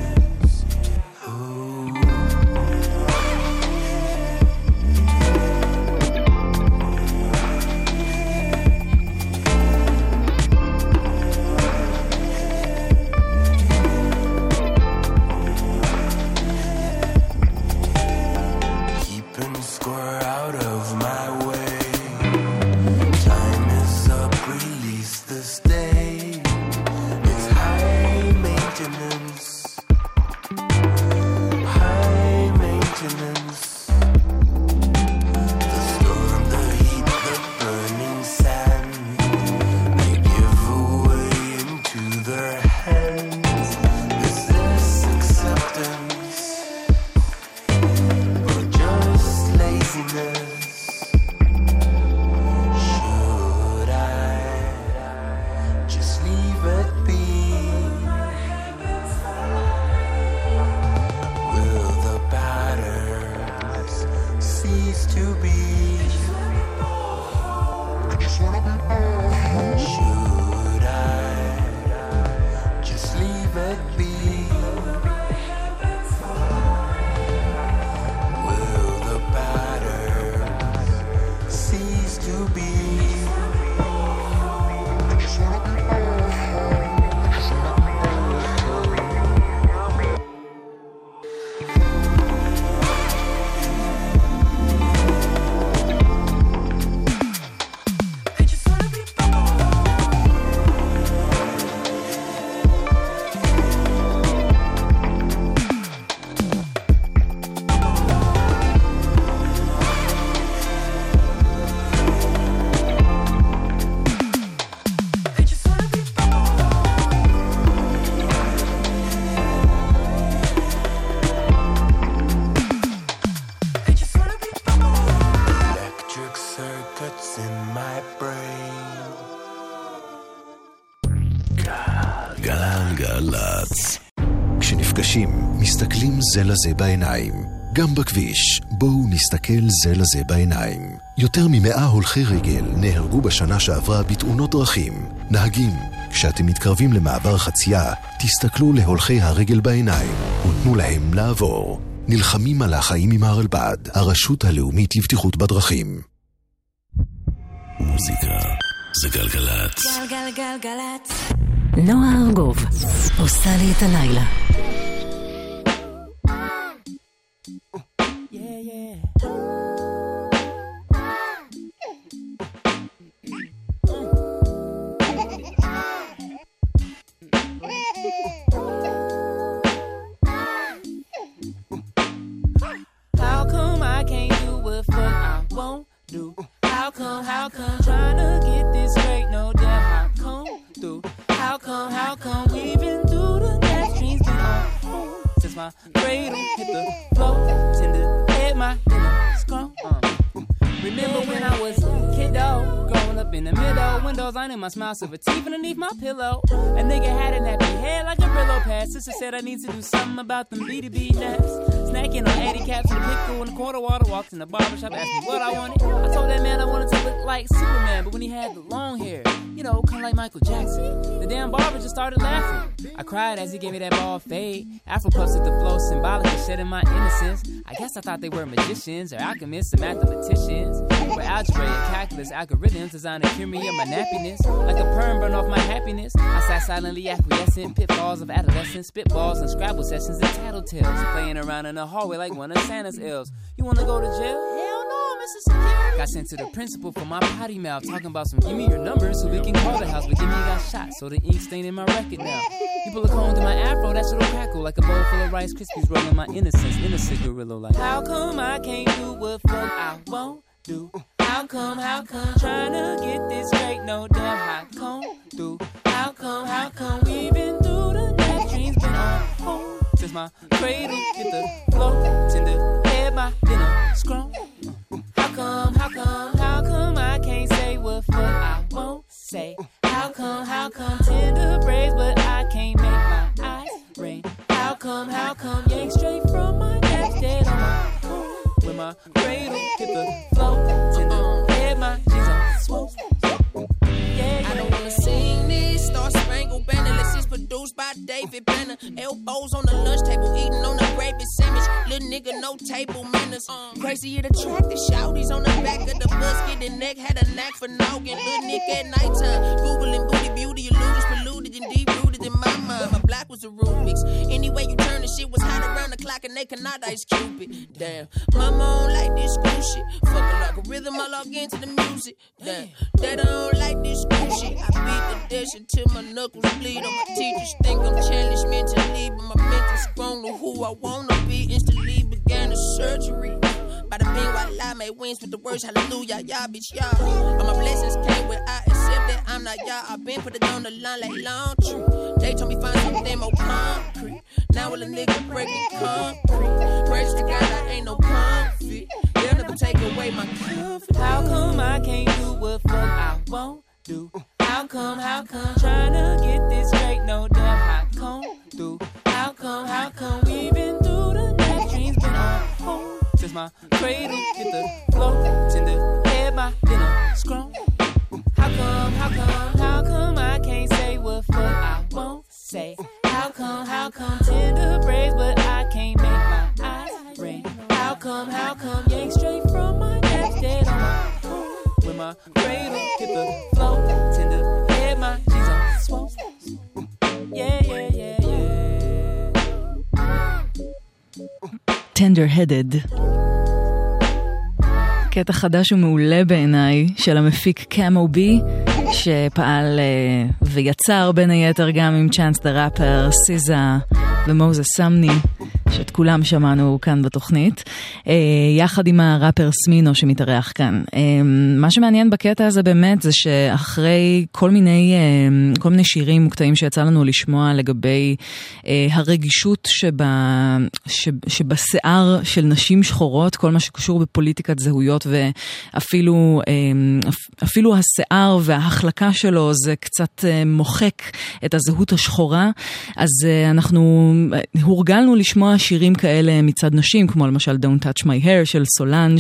זה לזה בעיניים. גם בכביש, בואו נסתכל זה לזה בעיניים. יותר ממאה הולכי רגל נהרגו בשנה שעברה בתאונות דרכים. נהגים, כשאתם מתקרבים למעבר חצייה, תסתכלו להולכי הרגל בעיניים ותנו להם לעבור. נלחמים על החיים עם הרלב"ד, הרשות הלאומית לבטיחות בדרכים. מוזיקה זה גלגלצ. גלגלגלגלצ. נועה ארגוב עושה לי את הלילה. Smile, silver teeth underneath my pillow. A nigga had a nappy head like a Brillo pad. Sister said I need to do something about them B2B naps. Snacking on Eddie caps and a pickle in the quarter water. Walked in the barbershop, asked me what I wanted. I told that man I wanted to look like Superman, but when he had the long hair, you know, kind of like Michael Jackson, the damn barber just started laughing. I cried as he gave me that ball fade. Afro puffs at the flow, symbolic of shedding my innocence. I guess I thought they were magicians or alchemists or mathematicians. For algebra and calculus, algorithms designed to cure me of my nappiness. Like a perm burn off my happiness. I sat silently acquiescent, pitfalls of adolescence, spitballs and Scrabble sessions and tattletales. Playing around in the hallway like one of Santa's elves. You wanna go to jail? Got sent to the principal for my potty mouth, talking about some give me your number so we can call the house. But give me got shot, so the ink stain in my record now. You pull a comb to my afro, that shit'll crackle like a bowl full of Rice Krispies, rolling my innocence, innocent gorilla like. How come I can't do what fuck I won't do? How come, how come, trying to get this straight, no damn, how come, do? How come, how come, we've been through the night, dreams been on hold. Since my cradle hit the floor, tender head, my dinner scrum. How come, how come, how come I can't say what fuck I won't say? How come, how come, tender braids, but I can't make my eyes rain? How come, how come, yank straight from my neck, dead on my home? When my cradle hit the floor, tender head, my jeans on swoop. Yeah, I don't wanna sing this. Star Spangled Banner. Is produced by David Banner. Elbows on the lunch table, eating on the gravy sandwich. Little nigga, no table manners. Crazy it attracted shouties on the back of the bus. Getting neck had a knack for noggin. Little Nick at nighttime. Googling booty beauty, illusions polluted and deep rooted in my mind. My black was a Rubik's. Anyway, you turn the shit was hot around the clock and they cannot ice Cupid. Damn, mama don't like this school shit. Fuck a I log into the music. Damn, they don't like this school shit. I beat the dash until my knuckles bleed. All my teachers think I'm challenged mentally, but my mental strong to who I wanna be. Instantly began the surgery. Bada bing, while I made wings with the words hallelujah, y'all bitch, y'all. All my blessings came with I accept that I'm not y'all. I've been put it on the line like laundry. They told me find something more concrete. Now will a nigga breaking concrete. Praise to God, I ain't no comfy. They'll never take away my comfort. How come I can't do what fuck I won't do? How come, how come, trying to get this straight, no damn, how come, do? How come, how come, we've been through the night, dreams been on hold. Since my cradle hit the floor, tender head, my dinner scrum. How come, how come, how come I can't say what fuck I won't say? How come, how come, tender braids, but I can't make my eyes rain? How come, how come, yank straight from my my cradle hit the floor, tender head, my jeans on swole. Yeah, yeah, yeah, yeah. Tender-Headed. קטע חדש ומעולה בעיניי של המפיק קאמו בי, שפעל uh, ויצר בין היתר גם עם צ'אנס דה ראפר, סיזה ומוזס סמני, שאת כולם שמענו כאן בתוכנית, uh, יחד עם הראפר סמינו שמתארח כאן. Uh, מה שמעניין בקטע הזה באמת זה שאחרי כל מיני, uh, כל מיני שירים וקטעים שיצא לנו לשמוע לגבי הרגישות שבה, ש, שבשיער של נשים שחורות, כל מה שקשור בפוליטיקת זהויות ואפילו אפילו השיער וההחלקה שלו זה קצת מוחק את הזהות השחורה, אז אנחנו הורגלנו לשמוע שירים כאלה מצד נשים, כמו למשל Don't Touch My Hair של סולנג',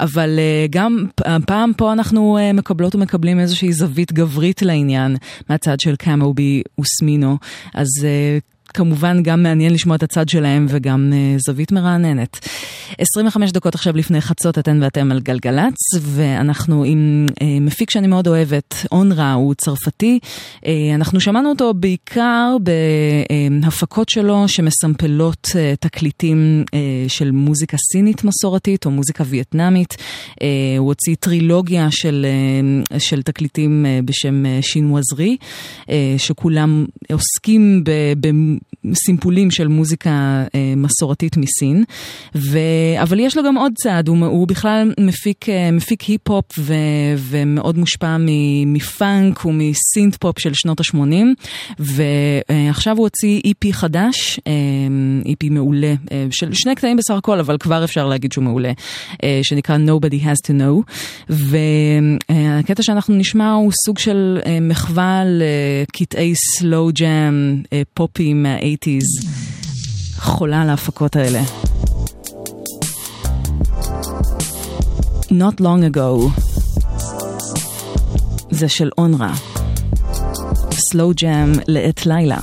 אבל גם פעם פה אנחנו מקבלות ומקבלים איזושהי זווית גברית לעניין מהצד של קאמובי וסמינו, אז כמובן גם מעניין לשמוע את הצד שלהם וגם uh, זווית מרעננת. 25 דקות עכשיו לפני חצות אתן ואתם על גלגלצ, ואנחנו עם uh, מפיק שאני מאוד אוהבת, אונרה, הוא צרפתי. Uh, אנחנו שמענו אותו בעיקר בהפקות שלו שמסמפלות תקליטים של מוזיקה סינית מסורתית או מוזיקה וייטנאמית. הוא הוציא טרילוגיה של, של תקליטים בשם שינווזרי, uh, שכולם עוסקים ב... סימפולים של מוזיקה אה, מסורתית מסין, ו... אבל יש לו גם עוד צעד, הוא, הוא בכלל מפיק, אה, מפיק היפ-הופ ו... ומאוד מושפע מפאנק ומ synth pop של שנות ה-80, ועכשיו הוא הוציא EP חדש, EP מעולה, של שני קטעים בסך הכל, אבל כבר אפשר להגיד שהוא מעולה, שנקרא Nobody Has to Know, והקטע שאנחנו נשמע הוא סוג של מחווה לקטעי slow jam, פופי מה-eighties. חולה על ההפקות האלה. Not long ago. זה של אונרה. סלואו ג'אם לעת לילה.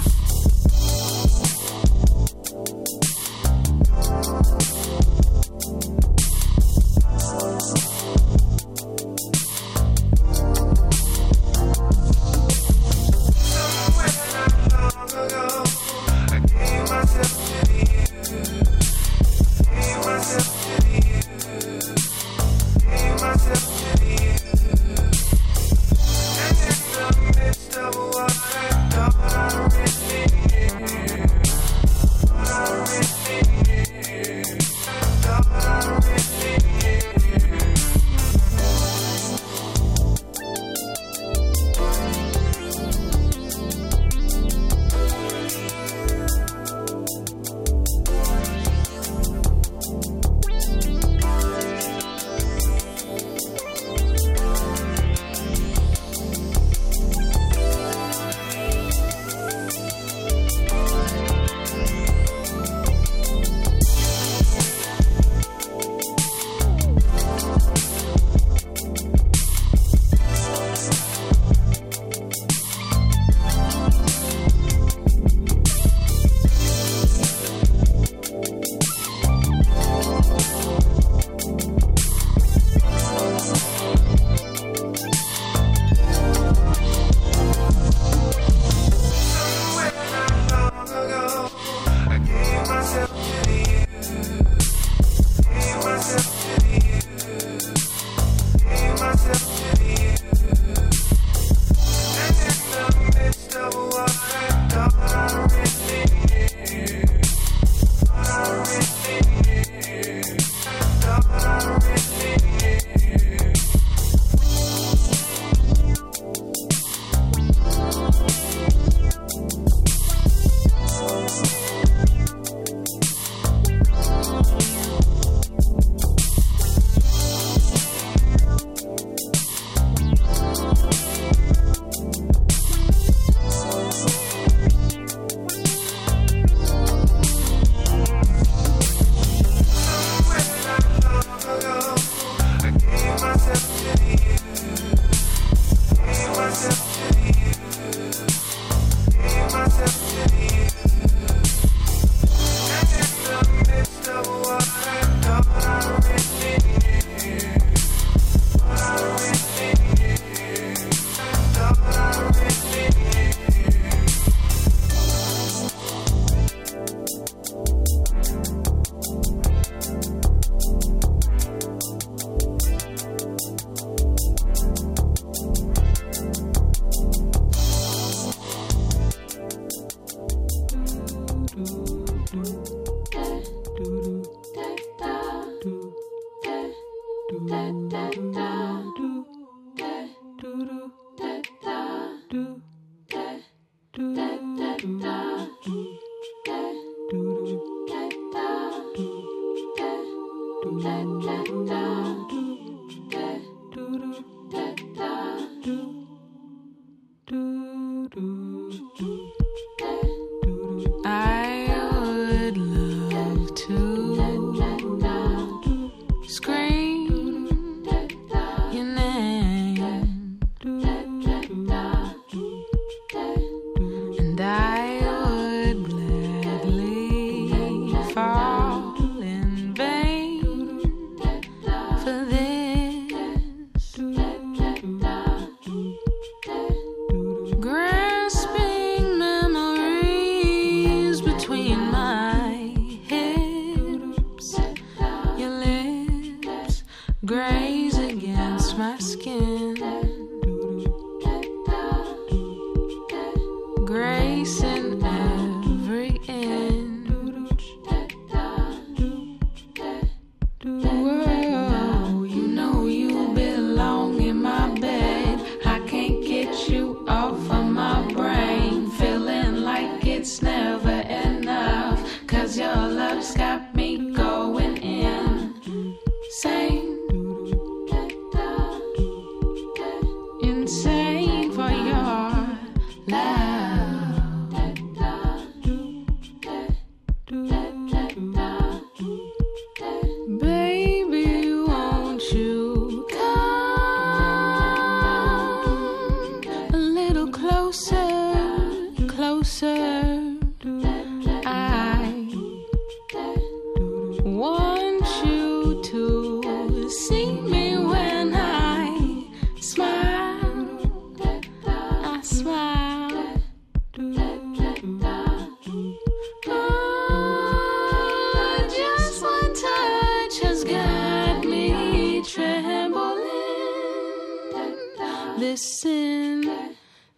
Listen,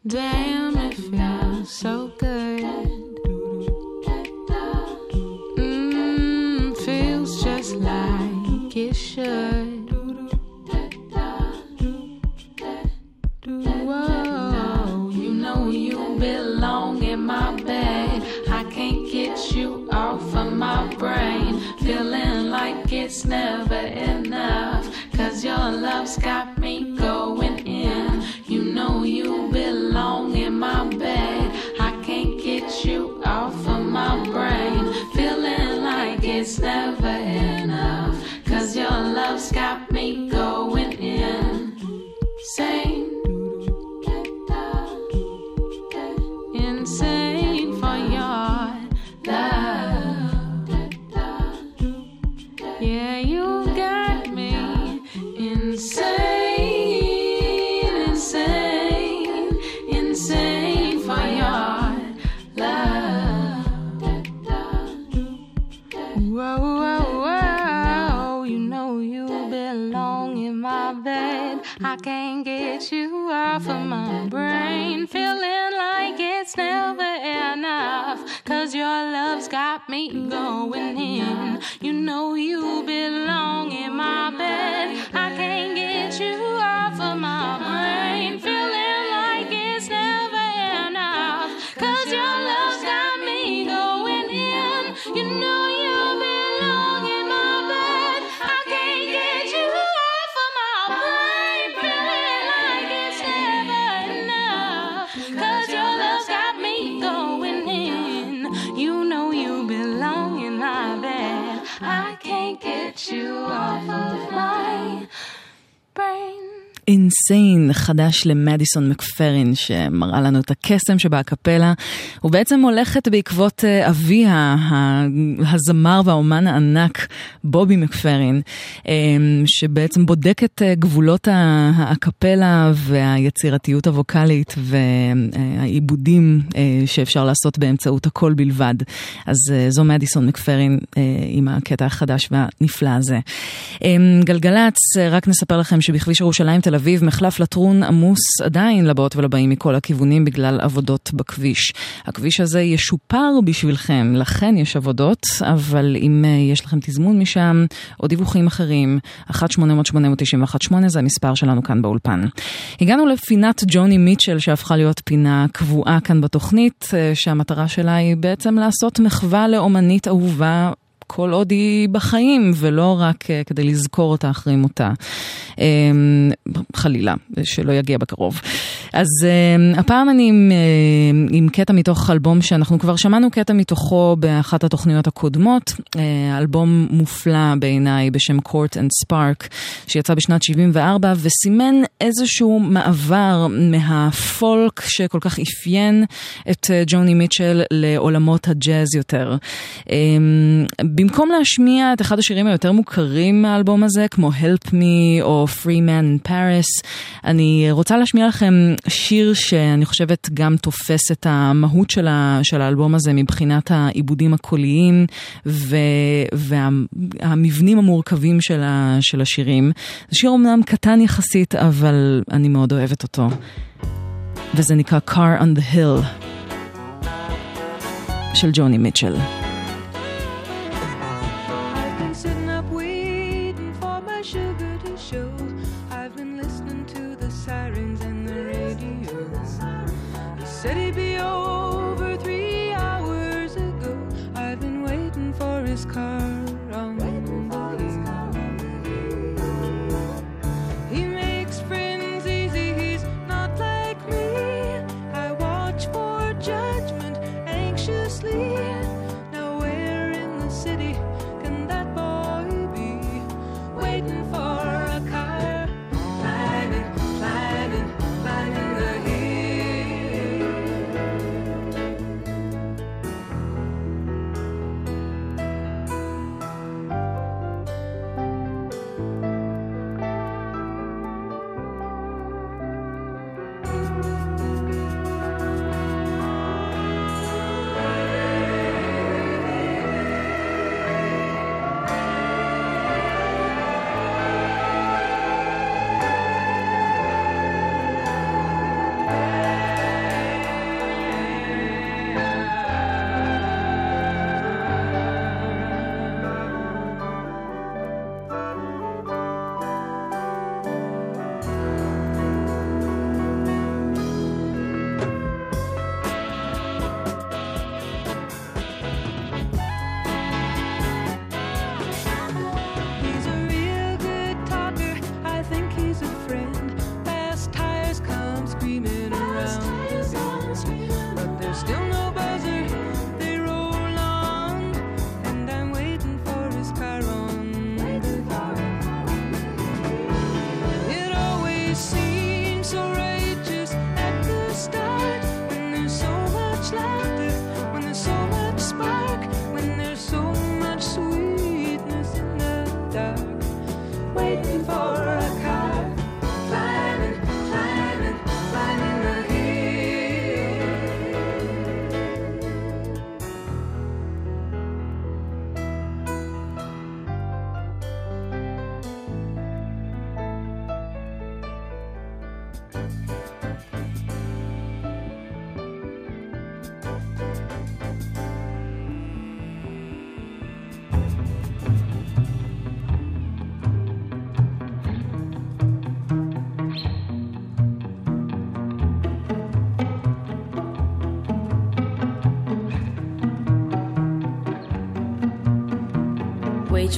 damn, it feels so good. Mm, feels just like it should. Whoa, you know you belong in my bed. I can't get you off of my brain. Feeling like it's never enough. Cause your love's got me off of my brain. Feeling like it's never enough. Cause your love's got me going in. You know you belong in my bed. I can't get you off of my brain. Feeling brain. אינסיין, חדש למדיסון מקפרין, שמראה לנו את הקסם שבהקפלה, ובעצם הולכת בעקבות אה, אביה, הזמר והאומן הענק, בובי מקפרין, אה, שבעצם בודק את אה, גבולות ה- הקפלה והיצירתיות הווקאלית והעיבודים אה, שאפשר לעשות באמצעות הקול בלבד. אז זו מדיסון מקפרין עם הקטע החדש והנפלא הזה. אה, גלגלצ, רק נספר לכם שבכביש ירושלים תל אביב מחלף לטרון עמוס עדיין לבאות ולבאים מכל הכיוונים בגלל עבודות בכביש. הכביש הזה ישופר בשבילכם, לכן יש עבודות, אבל אם אה, יש לכם תזמון משם או דיווחים אחרים, 1-800-891-8 זה המספר שלנו כאן באולפן. הגענו לפינת ג'וני מיטשל שהפכה להיות פינה קבועה כאן בתוכנית, אה, שהמטרה שלה היא בעצם לעשות מחווה לאומנית אהובה. כל עוד היא בחיים, ולא רק uh, כדי לזכור אותה אחרי מותה. Um, חלילה, שלא יגיע בקרוב. אז um, הפעם אני עם, uh, עם קטע מתוך אלבום שאנחנו כבר שמענו קטע מתוכו באחת התוכניות הקודמות, uh, אלבום מופלא בעיניי בשם Court and Spark, שיצא בשנת 74 וסימן איזשהו מעבר מהפולק שכל כך אפיין את ג'וני מיטשל לעולמות הג'אז יותר. במקום להשמיע את אחד השירים היותר מוכרים מהאלבום הזה, כמו Help Me או Free Man in Paris, אני רוצה להשמיע לכם שיר שאני חושבת גם תופס את המהות של, ה, של האלבום הזה מבחינת העיבודים הקוליים והמבנים וה, המורכבים של, ה, של השירים. זה שיר אומנם קטן יחסית, אבל אני מאוד אוהבת אותו. וזה נקרא Car on the Hill של ג'וני מיטשל.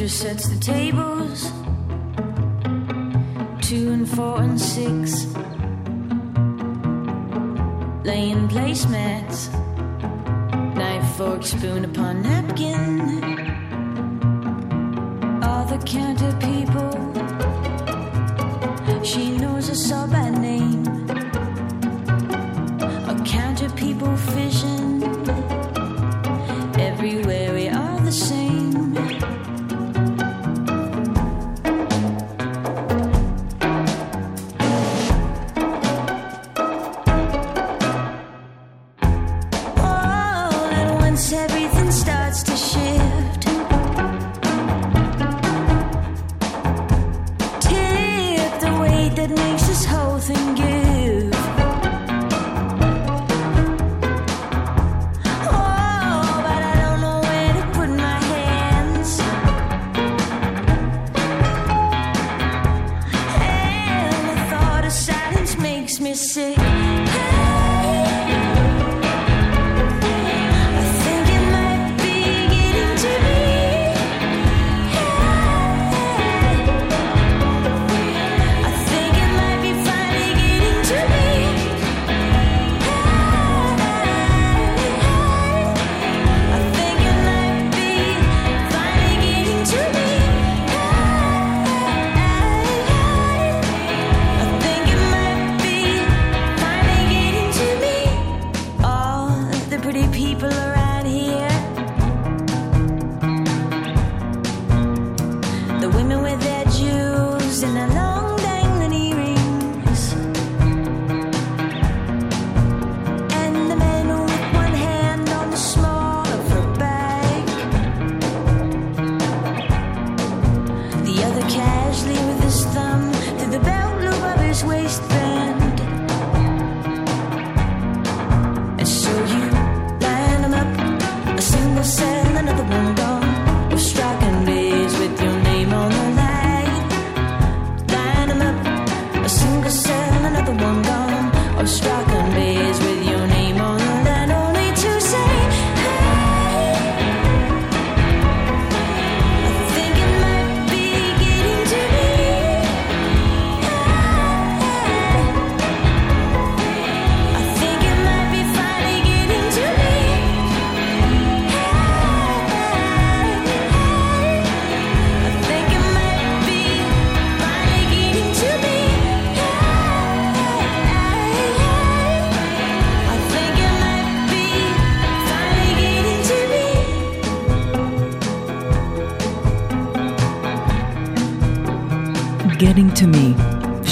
Waitress sets the tables. Two and four and six. Laying placemats. Knife, fork, spoon upon napkin. All the counter people. She knows us all by name.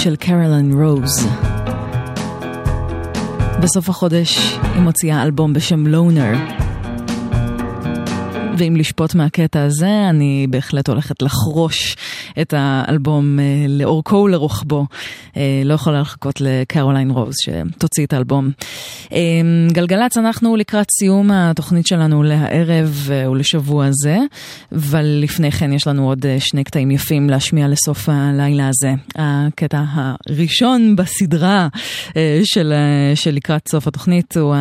של קרולין רוז. בסוף החודש היא מוציאה אלבום בשם לונר. ואם לשפוט מהקטע הזה, אני בהחלט הולכת לחרוש את האלבום אה, לאורכו ולרוחבו. אה, לא יכולה לחכות לקרוליין רוז שתוציא את האלבום. אה, גלגלצ, אנחנו לקראת סיום התוכנית שלנו להערב אה, ולשבוע הזה, אבל לפני כן יש לנו עוד אה, שני קטעים יפים להשמיע לסוף הלילה הזה. הקטע הראשון בסדרה אה, של, של לקראת סוף התוכנית הוא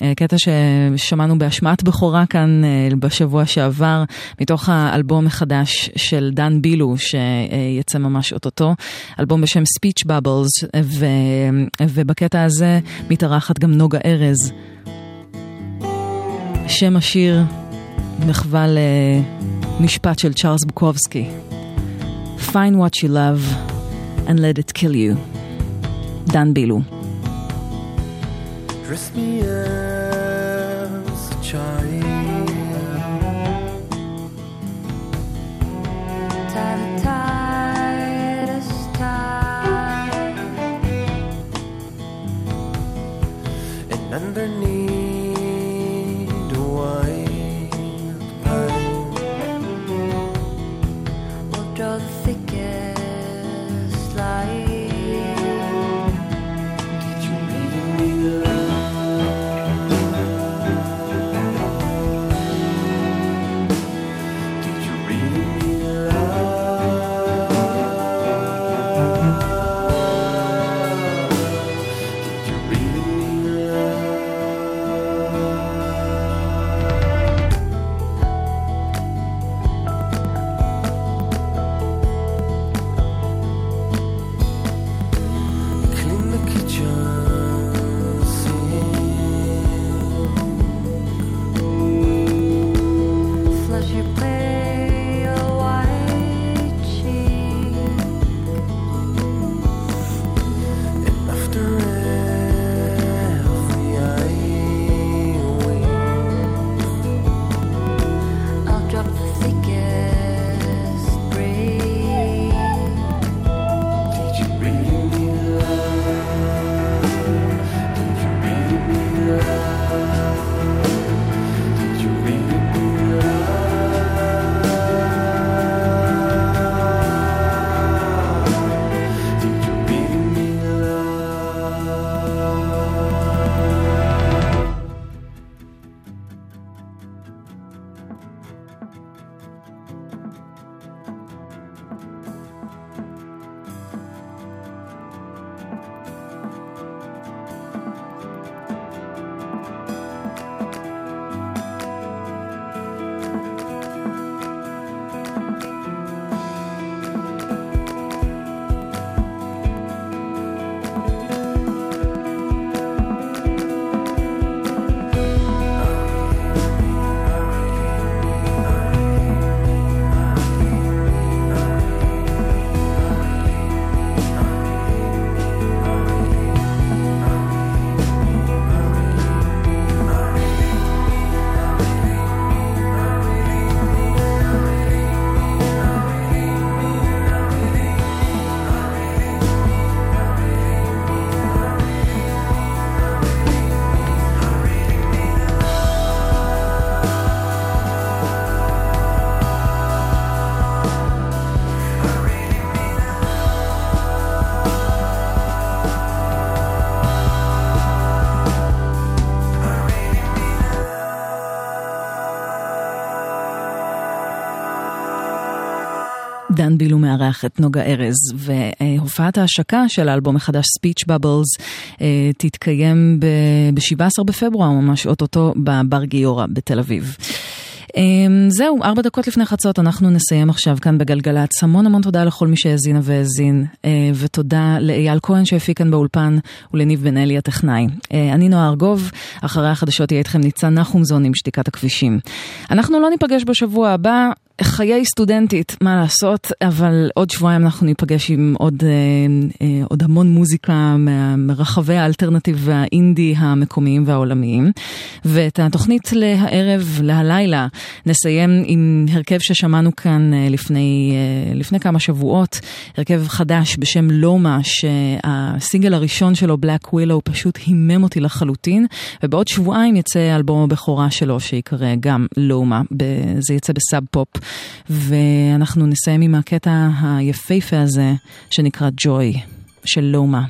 הקטע ששמענו בהשמעת בכורה כאן בשבוע שעבר, מתוך האלבום החדש של דן בילו, שיצא ממש אוטוטו, אלבום בשם Speech Bubbles, ו, ובקטע הזה מתארחת גם נוגה ארז. שם השיר מחווה למשפט של צ'ארלס בוקובסקי. Find what you love and let it kill you. דן בילו. Dress me as דן בילו מארח את נוגה ארז, והופעת ההשקה של האלבום החדש Speech Bubbles אה, תתקיים ב-17 בפברואר, ממש אוטוטו, בבר גיורא בתל אביב. אמ, זהו, ארבע דקות לפני חצות, אנחנו נסיים עכשיו כאן בגלגלצ. המון המון תודה לכל מי שהאזינה והאזין, אה, ותודה לאייל כהן שהפיק כאן באולפן, ולניב בן אלי הטכנאי. אה, אני נועה ארגוב, אחרי החדשות יהיה איתכם ניצן נחומזון עם שתיקת הכבישים. אנחנו לא ניפגש בשבוע הבא. חיי סטודנטית, מה לעשות, אבל עוד שבועיים אנחנו ניפגש עם עוד, אה, אה, עוד המון מוזיקה מרחבי האלטרנטיב והאינדי המקומיים והעולמיים. ואת התוכנית להערב, להלילה, נסיים עם הרכב ששמענו כאן אה, לפני, לפני כמה שבועות, הרכב חדש בשם לומה, שהסינגל הראשון שלו, בלק ווילו, פשוט הימם אותי לחלוטין, ובעוד שבועיים יצא אלבום הבכורה שלו שיקרא גם לומה, זה יצא בסאב פופ. ואנחנו נסיים עם הקטע היפהפה הזה שנקרא ג'וי של לומה.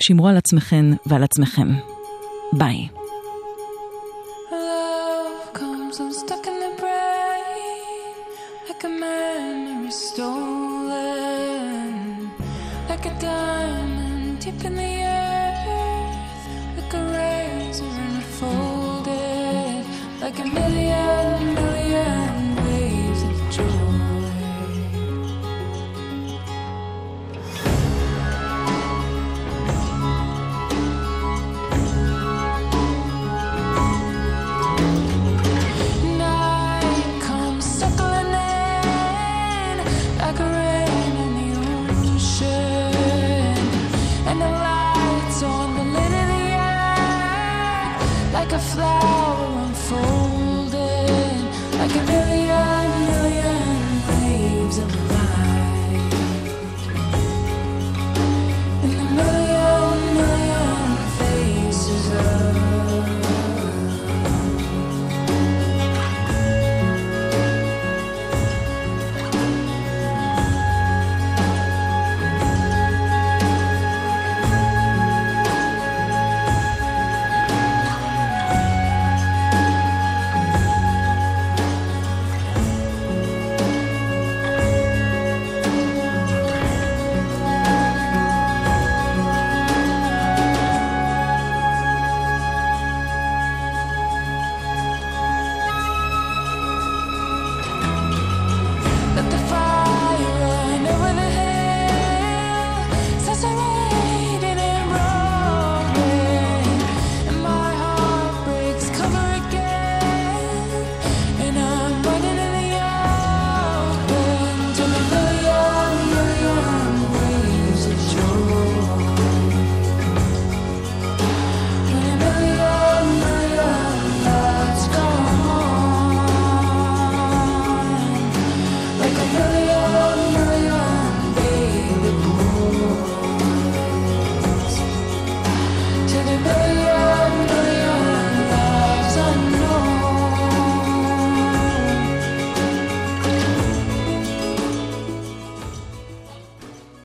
שמרו על עצמכן ועל עצמכם. ביי. Love comes